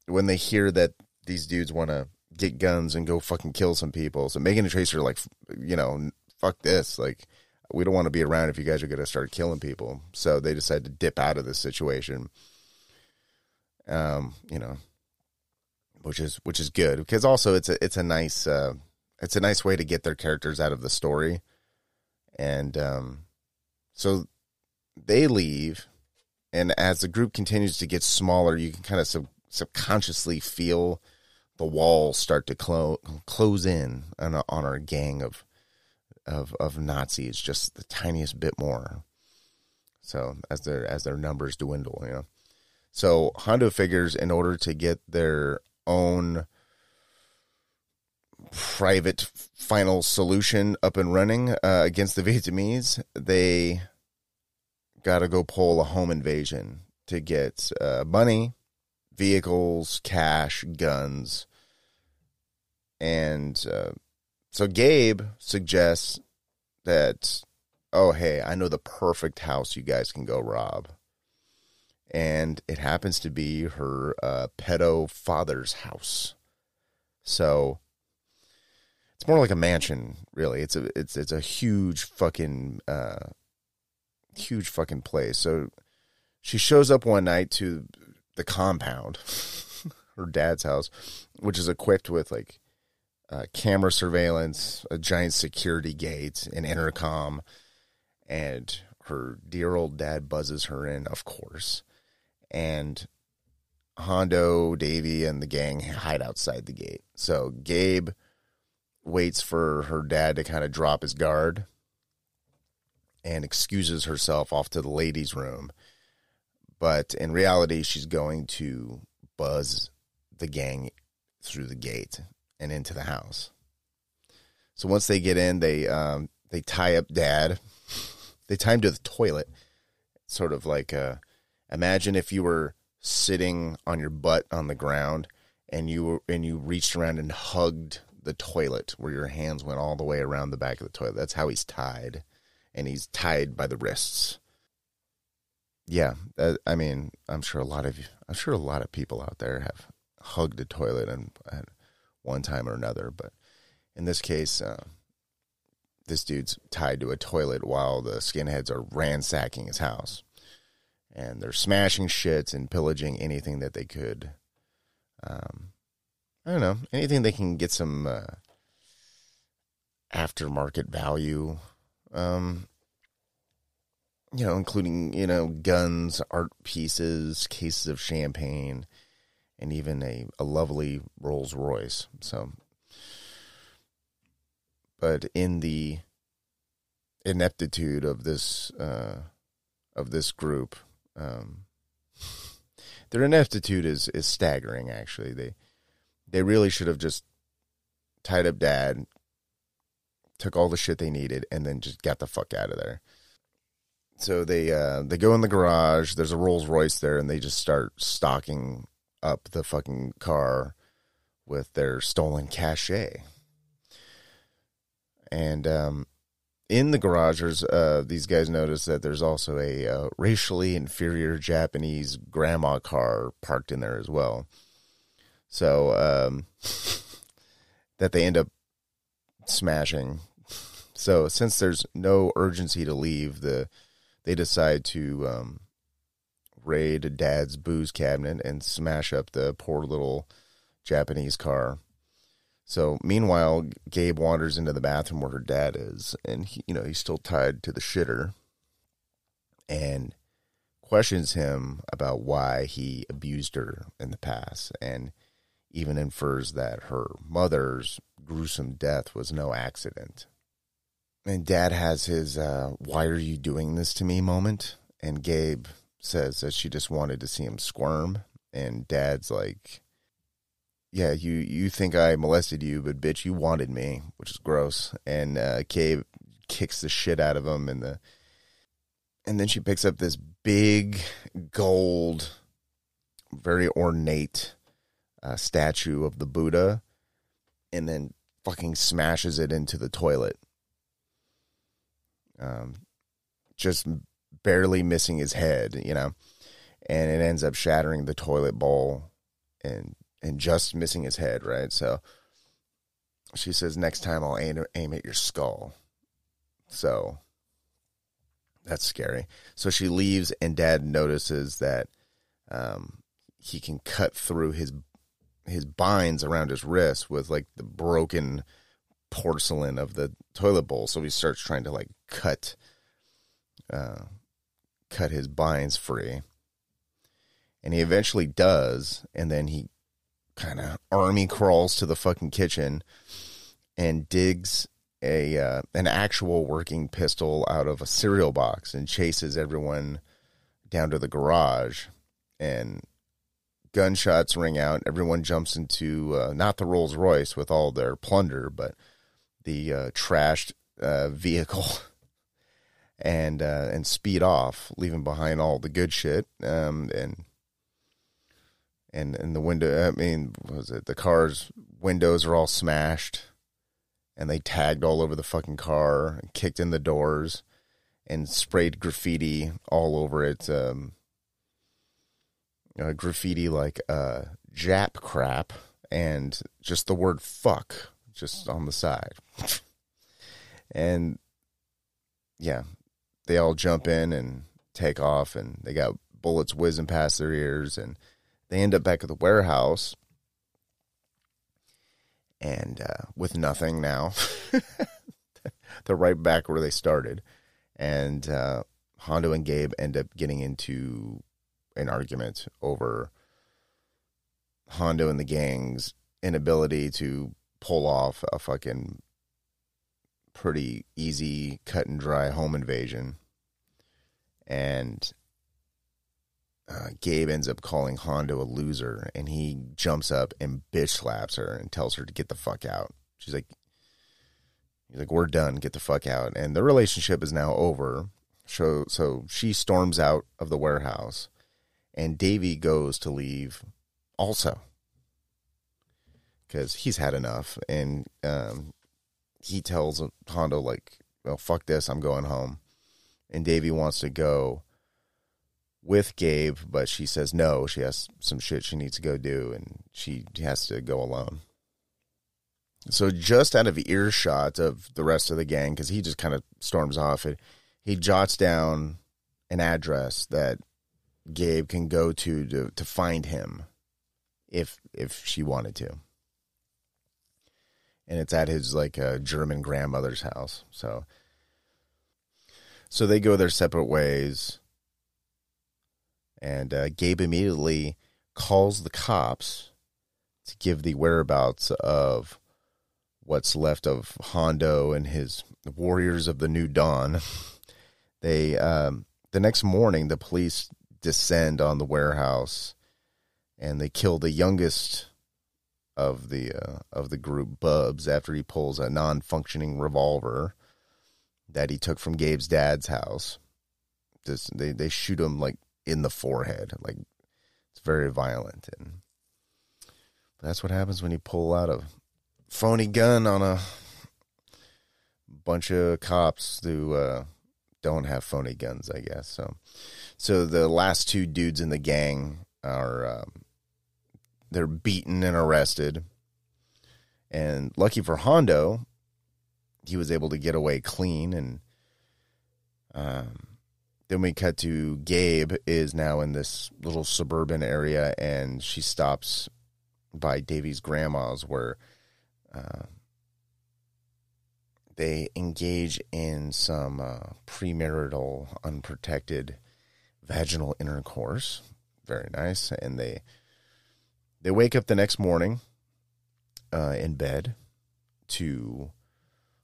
when they hear that these dudes want to get guns and go fucking kill some people, so Megan and Tracy are like, you know, fuck this, like we don't want to be around if you guys are going to start killing people. So they decide to dip out of this situation. Um, you know, which is which is good because also it's a it's a nice uh, it's a nice way to get their characters out of the story, and um, so they leave, and as the group continues to get smaller, you can kind of sub- subconsciously feel the walls start to clo- close in on, a, on our gang of of of Nazis just the tiniest bit more. So as their as their numbers dwindle, you know. So Hondo figures in order to get their own private final solution up and running uh, against the Vietnamese, they got to go pull a home invasion to get uh, money, vehicles, cash, guns, and uh, so Gabe suggests that, oh, hey, I know the perfect house you guys can go rob. And it happens to be her uh, pedo father's house. So it's more like a mansion, really. It's a it's it's a huge fucking uh, huge fucking place. So she shows up one night to the compound, her dad's house, which is equipped with like uh, camera surveillance, a giant security gate, an intercom, and her dear old dad buzzes her in, of course. And Hondo, Davy, and the gang hide outside the gate. So Gabe waits for her dad to kind of drop his guard and excuses herself off to the ladies' room. But in reality, she's going to buzz the gang through the gate and into the house. So once they get in, they um, they tie up Dad. They tie him to the toilet, sort of like uh, imagine if you were sitting on your butt on the ground and you were, and you reached around and hugged the toilet where your hands went all the way around the back of the toilet. That's how he's tied, and he's tied by the wrists. Yeah, uh, I mean, I'm sure a lot of I'm sure a lot of people out there have hugged a toilet and, and one time or another. But in this case, uh, this dude's tied to a toilet while the skinheads are ransacking his house. And they're smashing shit and pillaging anything that they could. Um, I don't know, anything they can get some uh, aftermarket value. Um, you know, including, you know, guns, art pieces, cases of champagne, and even a, a lovely Rolls Royce. So, but in the ineptitude of this uh, of this group, um, their ineptitude is is staggering. Actually, they they really should have just tied up Dad, took all the shit they needed, and then just got the fuck out of there. So they uh, they go in the garage. There's a Rolls Royce there, and they just start stocking up the fucking car with their stolen cachet. And um, in the garages, uh, these guys notice that there's also a uh, racially inferior Japanese grandma car parked in there as well. So um, that they end up smashing. So since there's no urgency to leave, the they decide to um, raid dad's booze cabinet and smash up the poor little Japanese car. So meanwhile, Gabe wanders into the bathroom where her dad is, and he, you know he's still tied to the shitter. and questions him about why he abused her in the past and even infers that her mother's gruesome death was no accident. And dad has his, uh, why are you doing this to me moment? And Gabe says that she just wanted to see him squirm. And dad's like, yeah, you, you think I molested you, but bitch, you wanted me, which is gross. And uh, kicks the shit out of him. And, the, and then she picks up this big gold, very ornate uh, statue of the Buddha and then fucking smashes it into the toilet. Um, just barely missing his head, you know, and it ends up shattering the toilet bowl and and just missing his head, right? So she says, "Next time I'll aim aim at your skull." So that's scary. So she leaves, and Dad notices that um, he can cut through his his binds around his wrist with like the broken porcelain of the toilet bowl. So he starts trying to like cut, uh, cut his binds free, and he eventually does. And then he kind of army crawls to the fucking kitchen and digs a uh, an actual working pistol out of a cereal box and chases everyone down to the garage and gunshots ring out. Everyone jumps into uh, not the Rolls Royce with all their plunder, but the uh, trashed uh, vehicle, and uh, and speed off, leaving behind all the good shit. Um, and and and the window. I mean, was it the car's windows are all smashed, and they tagged all over the fucking car, and kicked in the doors, and sprayed graffiti all over it. Um, uh, graffiti like uh, Jap crap and just the word fuck just on the side. and yeah, they all jump in and take off, and they got bullets whizzing past their ears, and they end up back at the warehouse. And uh, with nothing now, they're right back where they started. And uh, Hondo and Gabe end up getting into an argument over Hondo and the gang's inability to pull off a fucking pretty easy cut and dry home invasion. And uh, Gabe ends up calling Hondo a loser and he jumps up and bitch slaps her and tells her to get the fuck out. She's like, he's like, we're done, get the fuck out. And the relationship is now over. So, so she storms out of the warehouse and Davy goes to leave also because he's had enough, and um, he tells Hondo like, "Well, fuck this, I'm going home." And Davy wants to go with Gabe, but she says no. She has some shit she needs to go do, and she has to go alone. So just out of earshot of the rest of the gang, because he just kind of storms off it, he jots down an address that Gabe can go to to to find him if if she wanted to. And it's at his like uh, German grandmother's house. So so they go their separate ways. And uh, Gabe immediately calls the cops to give the whereabouts of what's left of Hondo and his warriors of the New Dawn. they um, the next morning, the police descend on the warehouse, and they kill the youngest of the uh, of the group, Bubs, after he pulls a non-functioning revolver that he took from Gabe's dad's house. Just they they shoot him like in the forehead, like it's very violent, and that's what happens when you pull out a phony gun on a bunch of cops who uh, don't have phony guns, I guess. So, so the last two dudes in the gang are um, they're beaten and arrested, and lucky for Hondo, he was able to get away clean. And um, then we cut to Gabe is now in this little suburban area, and she stops by Davy's grandma's where. Uh, they engage in some uh, premarital, unprotected vaginal intercourse. Very nice. And they they wake up the next morning uh, in bed to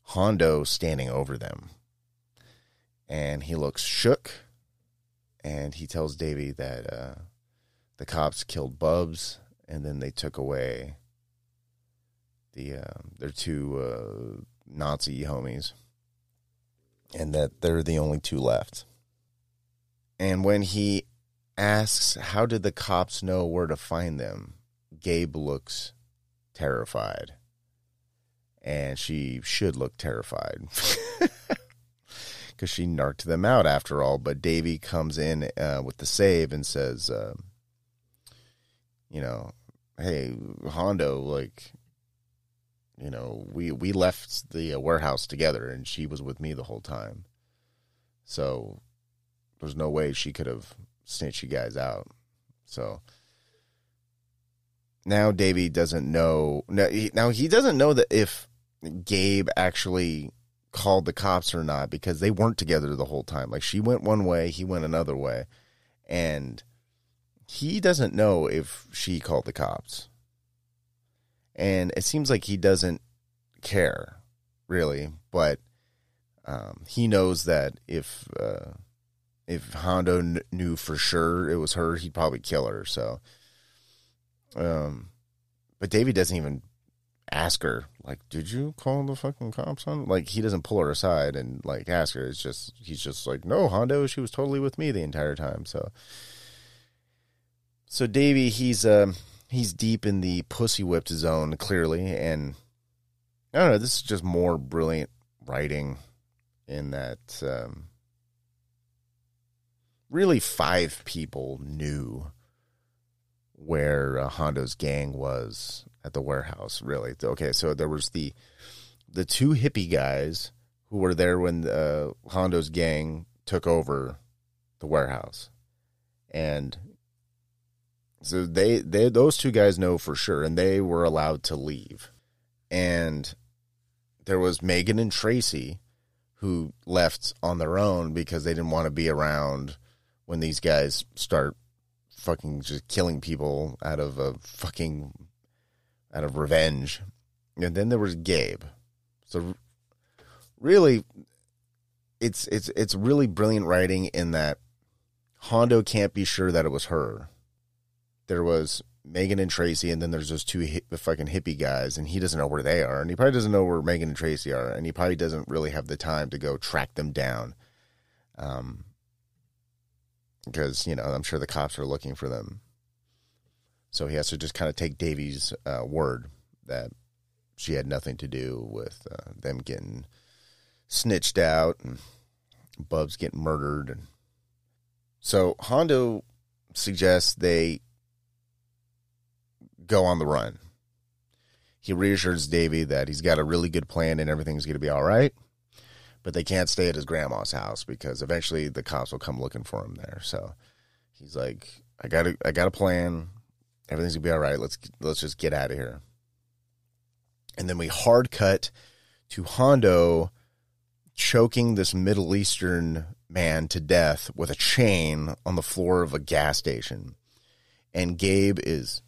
Hondo standing over them. And he looks shook and he tells Davy that uh, the cops killed Bubs and then they took away the uh, their two uh, Nazi homies and that they're the only two left. And when he asks, How did the cops know where to find them? Gabe looks terrified. And she should look terrified. Because she narked them out after all. But Davy comes in uh, with the save and says, uh, You know, hey, Hondo, like, you know, we we left the uh, warehouse together, and she was with me the whole time. So there's no way she could have snitched you guys out. So now Davy doesn't know. Now he doesn't know that if Gabe actually called the cops or not because they weren't together the whole time. Like she went one way, he went another way, and he doesn't know if she called the cops and it seems like he doesn't care really, but um, he knows that if uh, if Hondo kn- knew for sure it was her, he'd probably kill her. So, um, but Davy doesn't even ask her like, "Did you call the fucking cops on?" Like he doesn't pull her aside and like ask her. It's just he's just like, "No, Hondo, she was totally with me the entire time." So, so Davy, he's um he's deep in the pussy whipped zone clearly, and I don't know. This is just more brilliant writing in that. Um, really, five people knew where uh, Hondo's gang was at the warehouse. Really, okay. So there was the the two hippie guys who were there when uh, Hondo's gang took over the warehouse, and so they they those two guys know for sure, and they were allowed to leave. And there was Megan and Tracy who left on their own because they didn't want to be around when these guys start fucking just killing people out of a fucking out of revenge. And then there was Gabe. So really it's it's it's really brilliant writing in that Hondo can't be sure that it was her there was Megan and Tracy, and then there's those two the fucking hippie guys, and he doesn't know where they are, and he probably doesn't know where Megan and Tracy are, and he probably doesn't really have the time to go track them down. Um, because you know I'm sure the cops are looking for them, so he has to just kind of take Davy's uh, word that she had nothing to do with uh, them getting snitched out and Bubs getting murdered, and so Hondo suggests they go on the run. He reassures Davy that he's got a really good plan and everything's going to be all right, but they can't stay at his grandma's house because eventually the cops will come looking for him there. So he's like, "I got a, I got a plan. Everything's gonna be all right. Let's let's just get out of here." And then we hard cut to Hondo choking this Middle Eastern man to death with a chain on the floor of a gas station. And Gabe is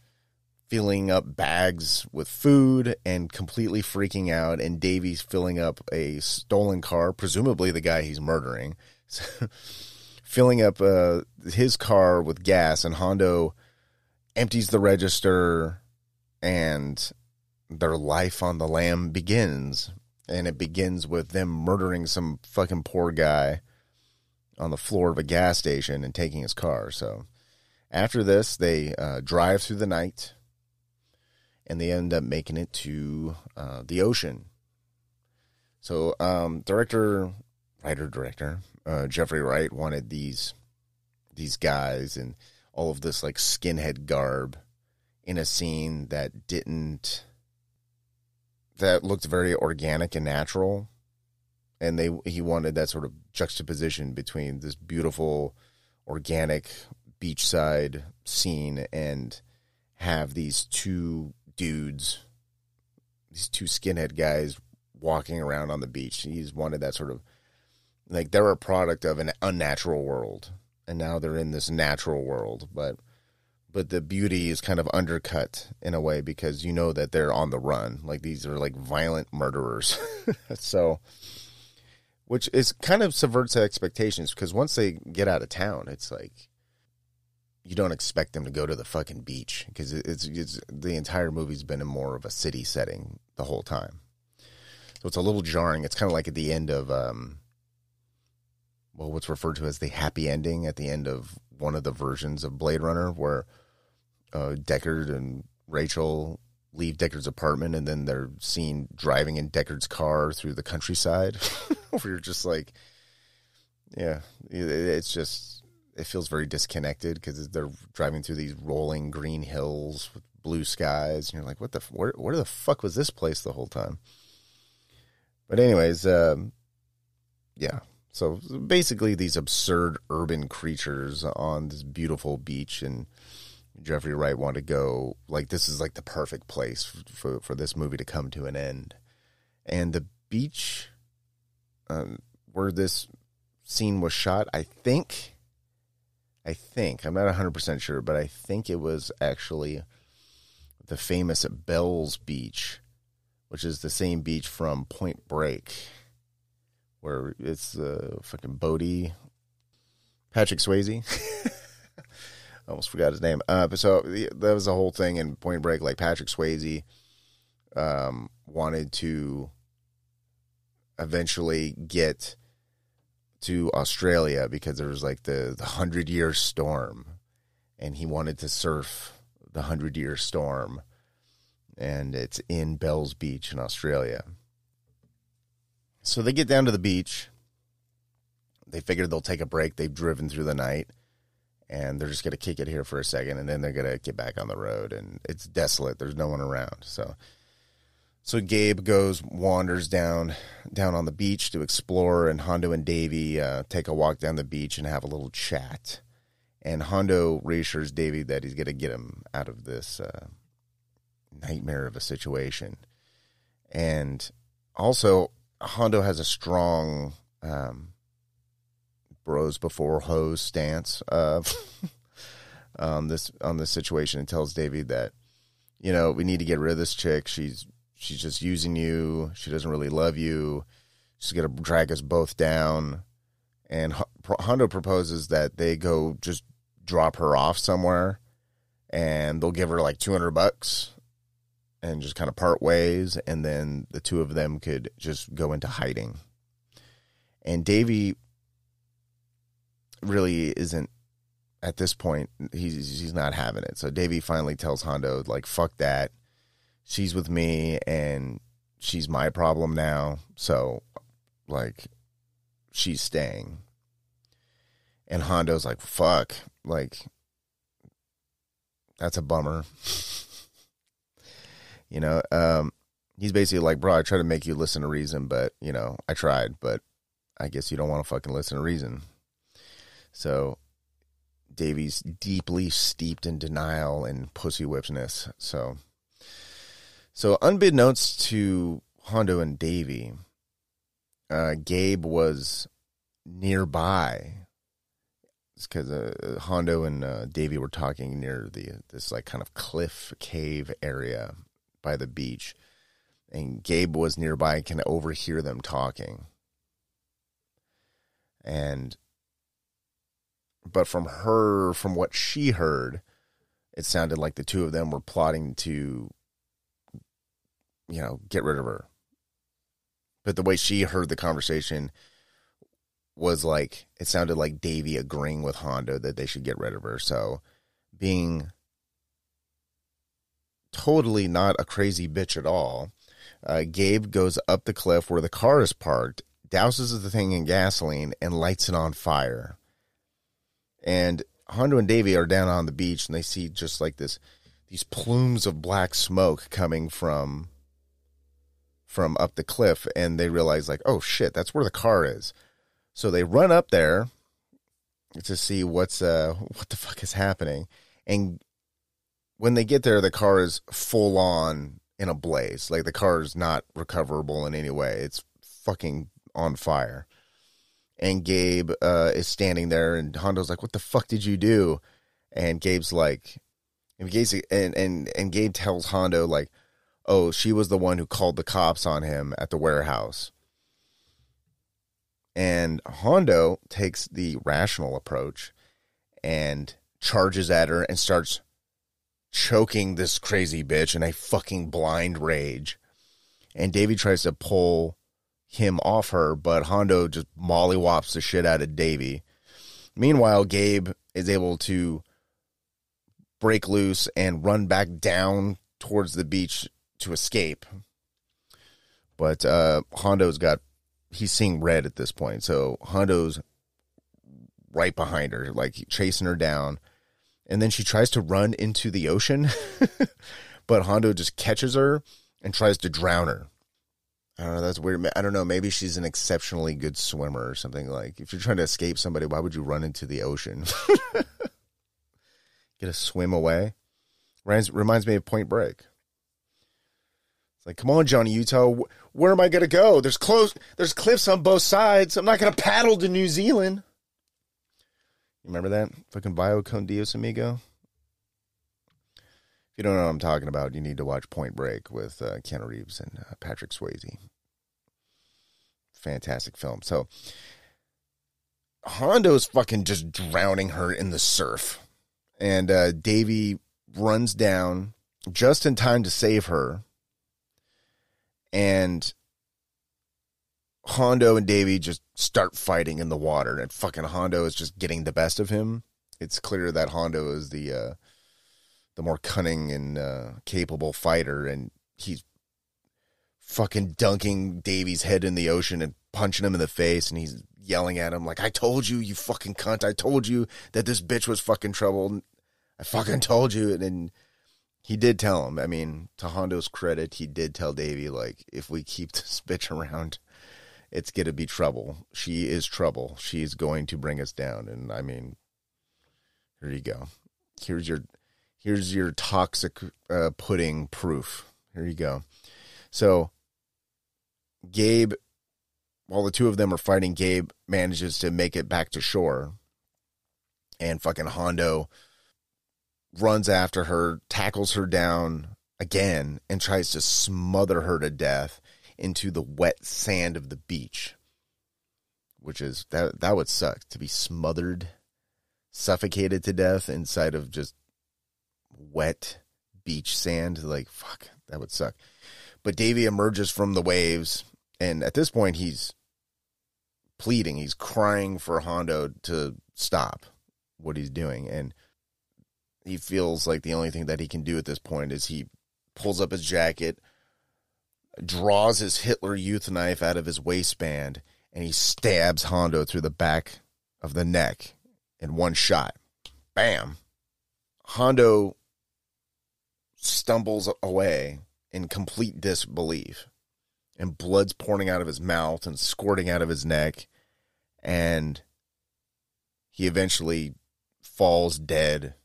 filling up bags with food and completely freaking out. And Davy's filling up a stolen car, presumably the guy he's murdering, filling up uh, his car with gas. And Hondo empties the register, and their life on the lam begins. And it begins with them murdering some fucking poor guy on the floor of a gas station and taking his car. So after this, they uh, drive through the night and they end up making it to uh, the ocean. So, um, director, writer, director uh, Geoffrey Wright wanted these these guys and all of this like skinhead garb in a scene that didn't that looked very organic and natural and they he wanted that sort of juxtaposition between this beautiful organic beachside scene and have these two dudes, these two skinhead guys walking around on the beach. He's wanted that sort of like they're a product of an unnatural world, and now they're in this natural world, but but the beauty is kind of undercut in a way because you know that they're on the run. Like these are like violent murderers. so which is kind of subverts expectations because once they get out of town, it's like you don't expect them to go to the fucking beach because it's, it's the entire movie's been in more of a city setting the whole time. So it's a little jarring. It's kind of like at the end of um, well, what's referred to as the happy ending at the end of one of the versions of Blade Runner, where uh, Deckard and Rachel leave Deckard's apartment and then they're seen driving in Deckard's car through the countryside. where you're just like, yeah, it's just it feels very disconnected because they're driving through these rolling green hills with blue skies, and you're like, what the where where the fuck was this place the whole time? But anyways, um, yeah. So basically, these absurd urban creatures on this beautiful beach, and Geoffrey Wright wanted to go. Like this is like the perfect place for for this movie to come to an end. And the beach um, where this scene was shot, I think, I think I'm not 100 percent sure, but I think it was actually the famous Bells Beach, which is the same beach from Point Break, where it's uh, fucking Bodhi, Patrick Swayze. I almost forgot his name. Uh, so that was the whole thing in Point Break. Like Patrick Swayze um, wanted to eventually get to Australia because there was like the the hundred year storm, and he wanted to surf the hundred year storm, and it's in Bells Beach in Australia. So they get down to the beach. They figure they'll take a break. They've driven through the night and they're just going to kick it here for a second and then they're going to get back on the road and it's desolate there's no one around so so Gabe goes wanders down down on the beach to explore and Hondo and Davy uh, take a walk down the beach and have a little chat and Hondo reassures Davy that he's going to get him out of this uh, nightmare of a situation and also Hondo has a strong um, bros before hoes stance uh, on this on this situation and tells Davy that you know we need to get rid of this chick. She's she's just using you. She doesn't really love you. She's gonna drag us both down. And Hondo proposes that they go just drop her off somewhere, and they'll give her like two hundred bucks, and just kind of part ways, and then the two of them could just go into hiding. And Davy really isn't at this point. He's he's not having it. So Davy finally tells Hondo like, "Fuck that. She's with me, and she's my problem now. So, like, she's staying." And Hondo's like, "Fuck, like." That's a bummer. you know, um, he's basically like, bro, I try to make you listen to reason, but you know, I tried, but I guess you don't want to fucking listen to reason. So Davy's deeply steeped in denial and pussy whipness. So, so unbeknownst to Hondo and Davy, uh, Gabe was nearby because uh, Hondo and uh, Davy were talking near the this like kind of cliff cave area by the beach, and Gabe was nearby and can overhear them talking. And but from her, from what she heard, it sounded like the two of them were plotting to, you know, get rid of her. But the way she heard the conversation was like, it sounded like Davy agreeing with Hondo that they should get rid of her. So being totally not a crazy bitch at all, uh, Gabe goes up the cliff where the car is parked, douses the thing in gasoline, and lights it on fire. And Hondo and Davy are down on the beach and they see just like this these plumes of black smoke coming from from up the cliff and they realize like oh shit that's where the car is. So they run up there to see what's uh what the fuck is happening. And when they get there the car is full on in a blaze like the car is not recoverable in any way it's fucking on fire and Gabe uh, is standing there, and Hondo's like, "What the fuck did you do?" And Gabe's like, and Gabe's, and and and Gabe tells Hondo like, "Oh, she was the one who called the cops on him at the warehouse." And Hondo takes the rational approach and charges at her and starts choking this crazy bitch in a fucking blind rage. And Davy tries to pull him off her, but Hondo just mollywops the shit out of Davy. Meanwhile, Gabe is able to break loose and run back down towards the beach to escape. But uh, Hondo's got he's seeing red at this point, so Hondo's right behind her, like chasing her down. And then she tries to run into the ocean, but Hondo just catches her and tries to drown her. I don't know. That's weird. I don't know. Maybe she's an exceptionally good swimmer or something. Like, if you're trying to escape somebody, why would you run into the ocean? Get a swim away. Reminds, reminds me of Point Break. It's like, come on, Johnny Utah. Where am I going to go? There's close. There's cliffs on both sides. I'm not going to paddle to New Zealand. Remember that fucking Bio Dios amigo? If you don't know what I'm talking about, you need to watch Point Break with uh, Keanu Reeves and uh, Patrick Swayze. Fantastic film. So Hondo's fucking just drowning her in the surf, and uh, Davy runs down just in time to save her, and Hondo and Davy just start fighting in the water, and fucking Hondo is just getting the best of him. It's clear that Hondo is the uh, the more cunning and uh, capable fighter, and he's fucking dunking Davy's head in the ocean and punching him in the face, and he's yelling at him like, "I told you, you fucking cunt! I told you that this bitch was fucking trouble. I fucking told you." And then he did tell him. I mean, to Hondo's credit, he did tell Davy like, "If we keep this bitch around." It's gonna be trouble. She is trouble. She's going to bring us down. And I mean, here you go. Here's your here's your toxic uh, pudding proof. Here you go. So, Gabe, while the two of them are fighting, Gabe manages to make it back to shore, and fucking Hondo runs after her, tackles her down again, and tries to smother her to death into the wet sand of the beach. Which is that that would suck to be smothered, suffocated to death inside of just wet beach sand. Like, fuck, that would suck. But Davy emerges from the waves, and at this point, he's pleading. He's crying for Hondo to stop what he's doing. And he feels like the only thing that he can do at this point is he pulls up his jacket, draws his Hitler Youth knife out of his waistband, and he stabs Hondo through the back of the neck in one shot. Bam. Hondo stumbles away in complete disbelief and blood's pouring out of his mouth and squirting out of his neck and he eventually falls dead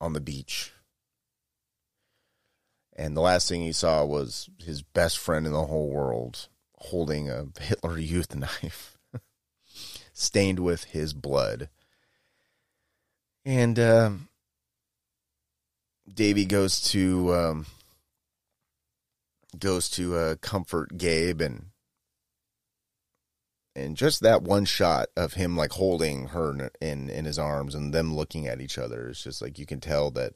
on the beach and the last thing he saw was his best friend in the whole world holding a Hitler Youth knife stained with his blood. And um, Davy goes to um, goes to uh, comfort Gabe and and just that one shot of him like holding her in in his arms and them looking at each other is just like you can tell that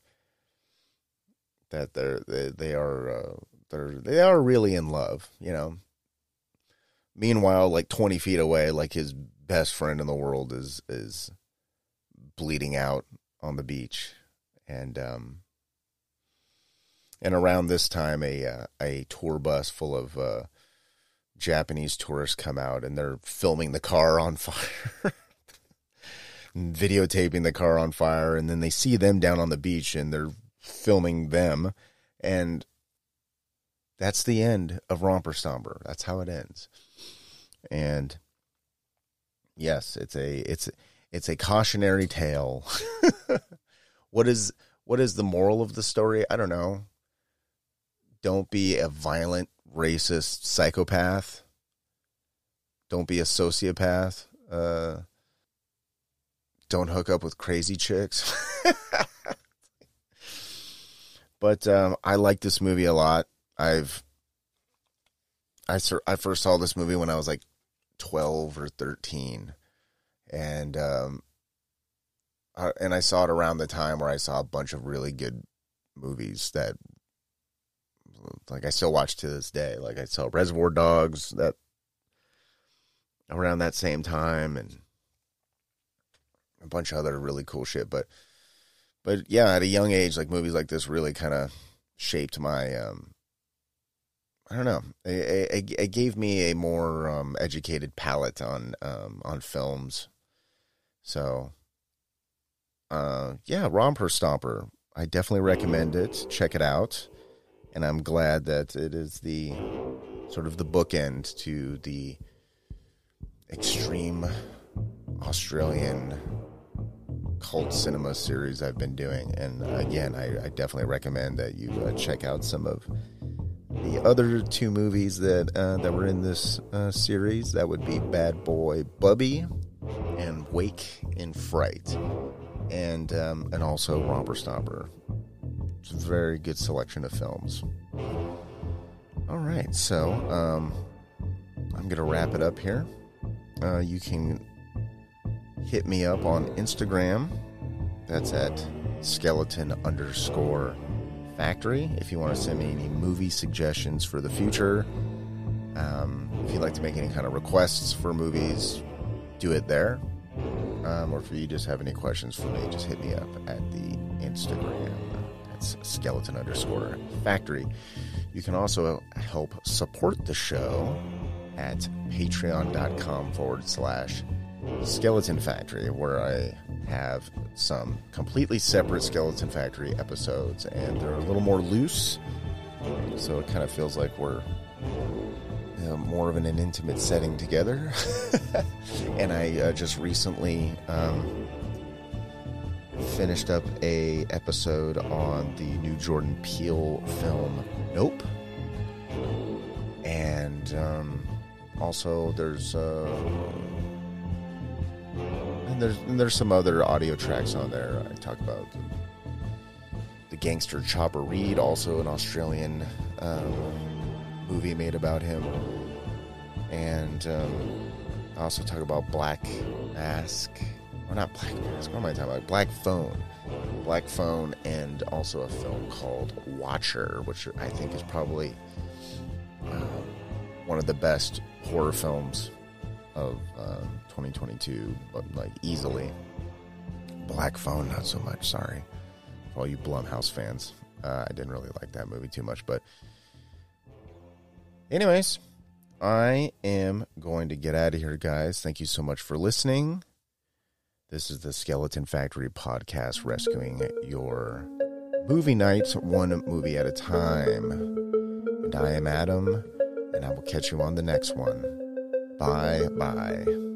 that they're they, they are uh, they're they are really in love, you know. Meanwhile, like twenty feet away, like his best friend in the world is is bleeding out on the beach, and um, and around this time, a uh, a tour bus full of uh, Japanese tourists come out, and they're filming the car on fire, videotaping the car on fire, and then they see them down on the beach, and they're filming them, and that's the end of Romper Stomper. That's how it ends, and yes, it's a it's it's a cautionary tale. what is what is the moral of the story? I don't know don't be a violent, racist psychopath. Don't be a sociopath. Uh, don't hook up with crazy chicks. but um, I like this movie a lot. I've I I first saw this movie when I was like twelve or thirteen, and um, I, and I saw it around the time where I saw a bunch of really good movies that, like, I still watch to this day. Like I saw Reservoir Dogs that around that same time, and a bunch of other really cool shit. But but yeah, at a young age, like movies like this really kind of shaped my um, I don't know. It, it, it, gave me a more um, educated palate on um, on films. So, uh, yeah, Romper Stomper. I definitely recommend it. Check it out, and I'm glad that it is the sort of the bookend to the extreme Australian cult cinema series I've been doing. And again, I, I definitely recommend that you uh, check out some of the other two movies that uh, that were in this uh, series. That would be Bad Boy Bubby and Wake in Fright, and um, and also Romper Stomper. It's a very good selection of films. All right, so um, I'm gonna wrap it up here. Uh, you can hit me up on Instagram. That's at skeleton underscore factory. If you want to send me any movie suggestions for the future, um, if you'd like to make any kind of requests for movies, do it there. Um, or if you just have any questions for me, just hit me up at the Instagram. That's skeleton underscore factory. You can also help support the show at patreon.com forward slash Skeleton Factory, where I have some completely separate Skeleton Factory episodes, and they're a little more loose, so it kind of feels like we're you know, more of in an intimate setting together. and I uh, just recently um, finished up a episode on the new Jordan Peele film Nope, and um, also there's. Uh, and there's and there's some other audio tracks on there. I talk about the, the gangster Chopper Read, also an Australian um, movie made about him, and um, I also talk about Black Mask, or not Black Mask. What am I talking about? Black Phone, Black Phone, and also a film called Watcher, which I think is probably uh, one of the best horror films of um, 2022, but like easily. Black Phone, not so much. Sorry, for all you Blumhouse fans. Uh, I didn't really like that movie too much, but anyways, I am going to get out of here, guys. Thank you so much for listening. This is the Skeleton Factory podcast, rescuing your movie nights one movie at a time. And I am Adam, and I will catch you on the next one. Bye bye.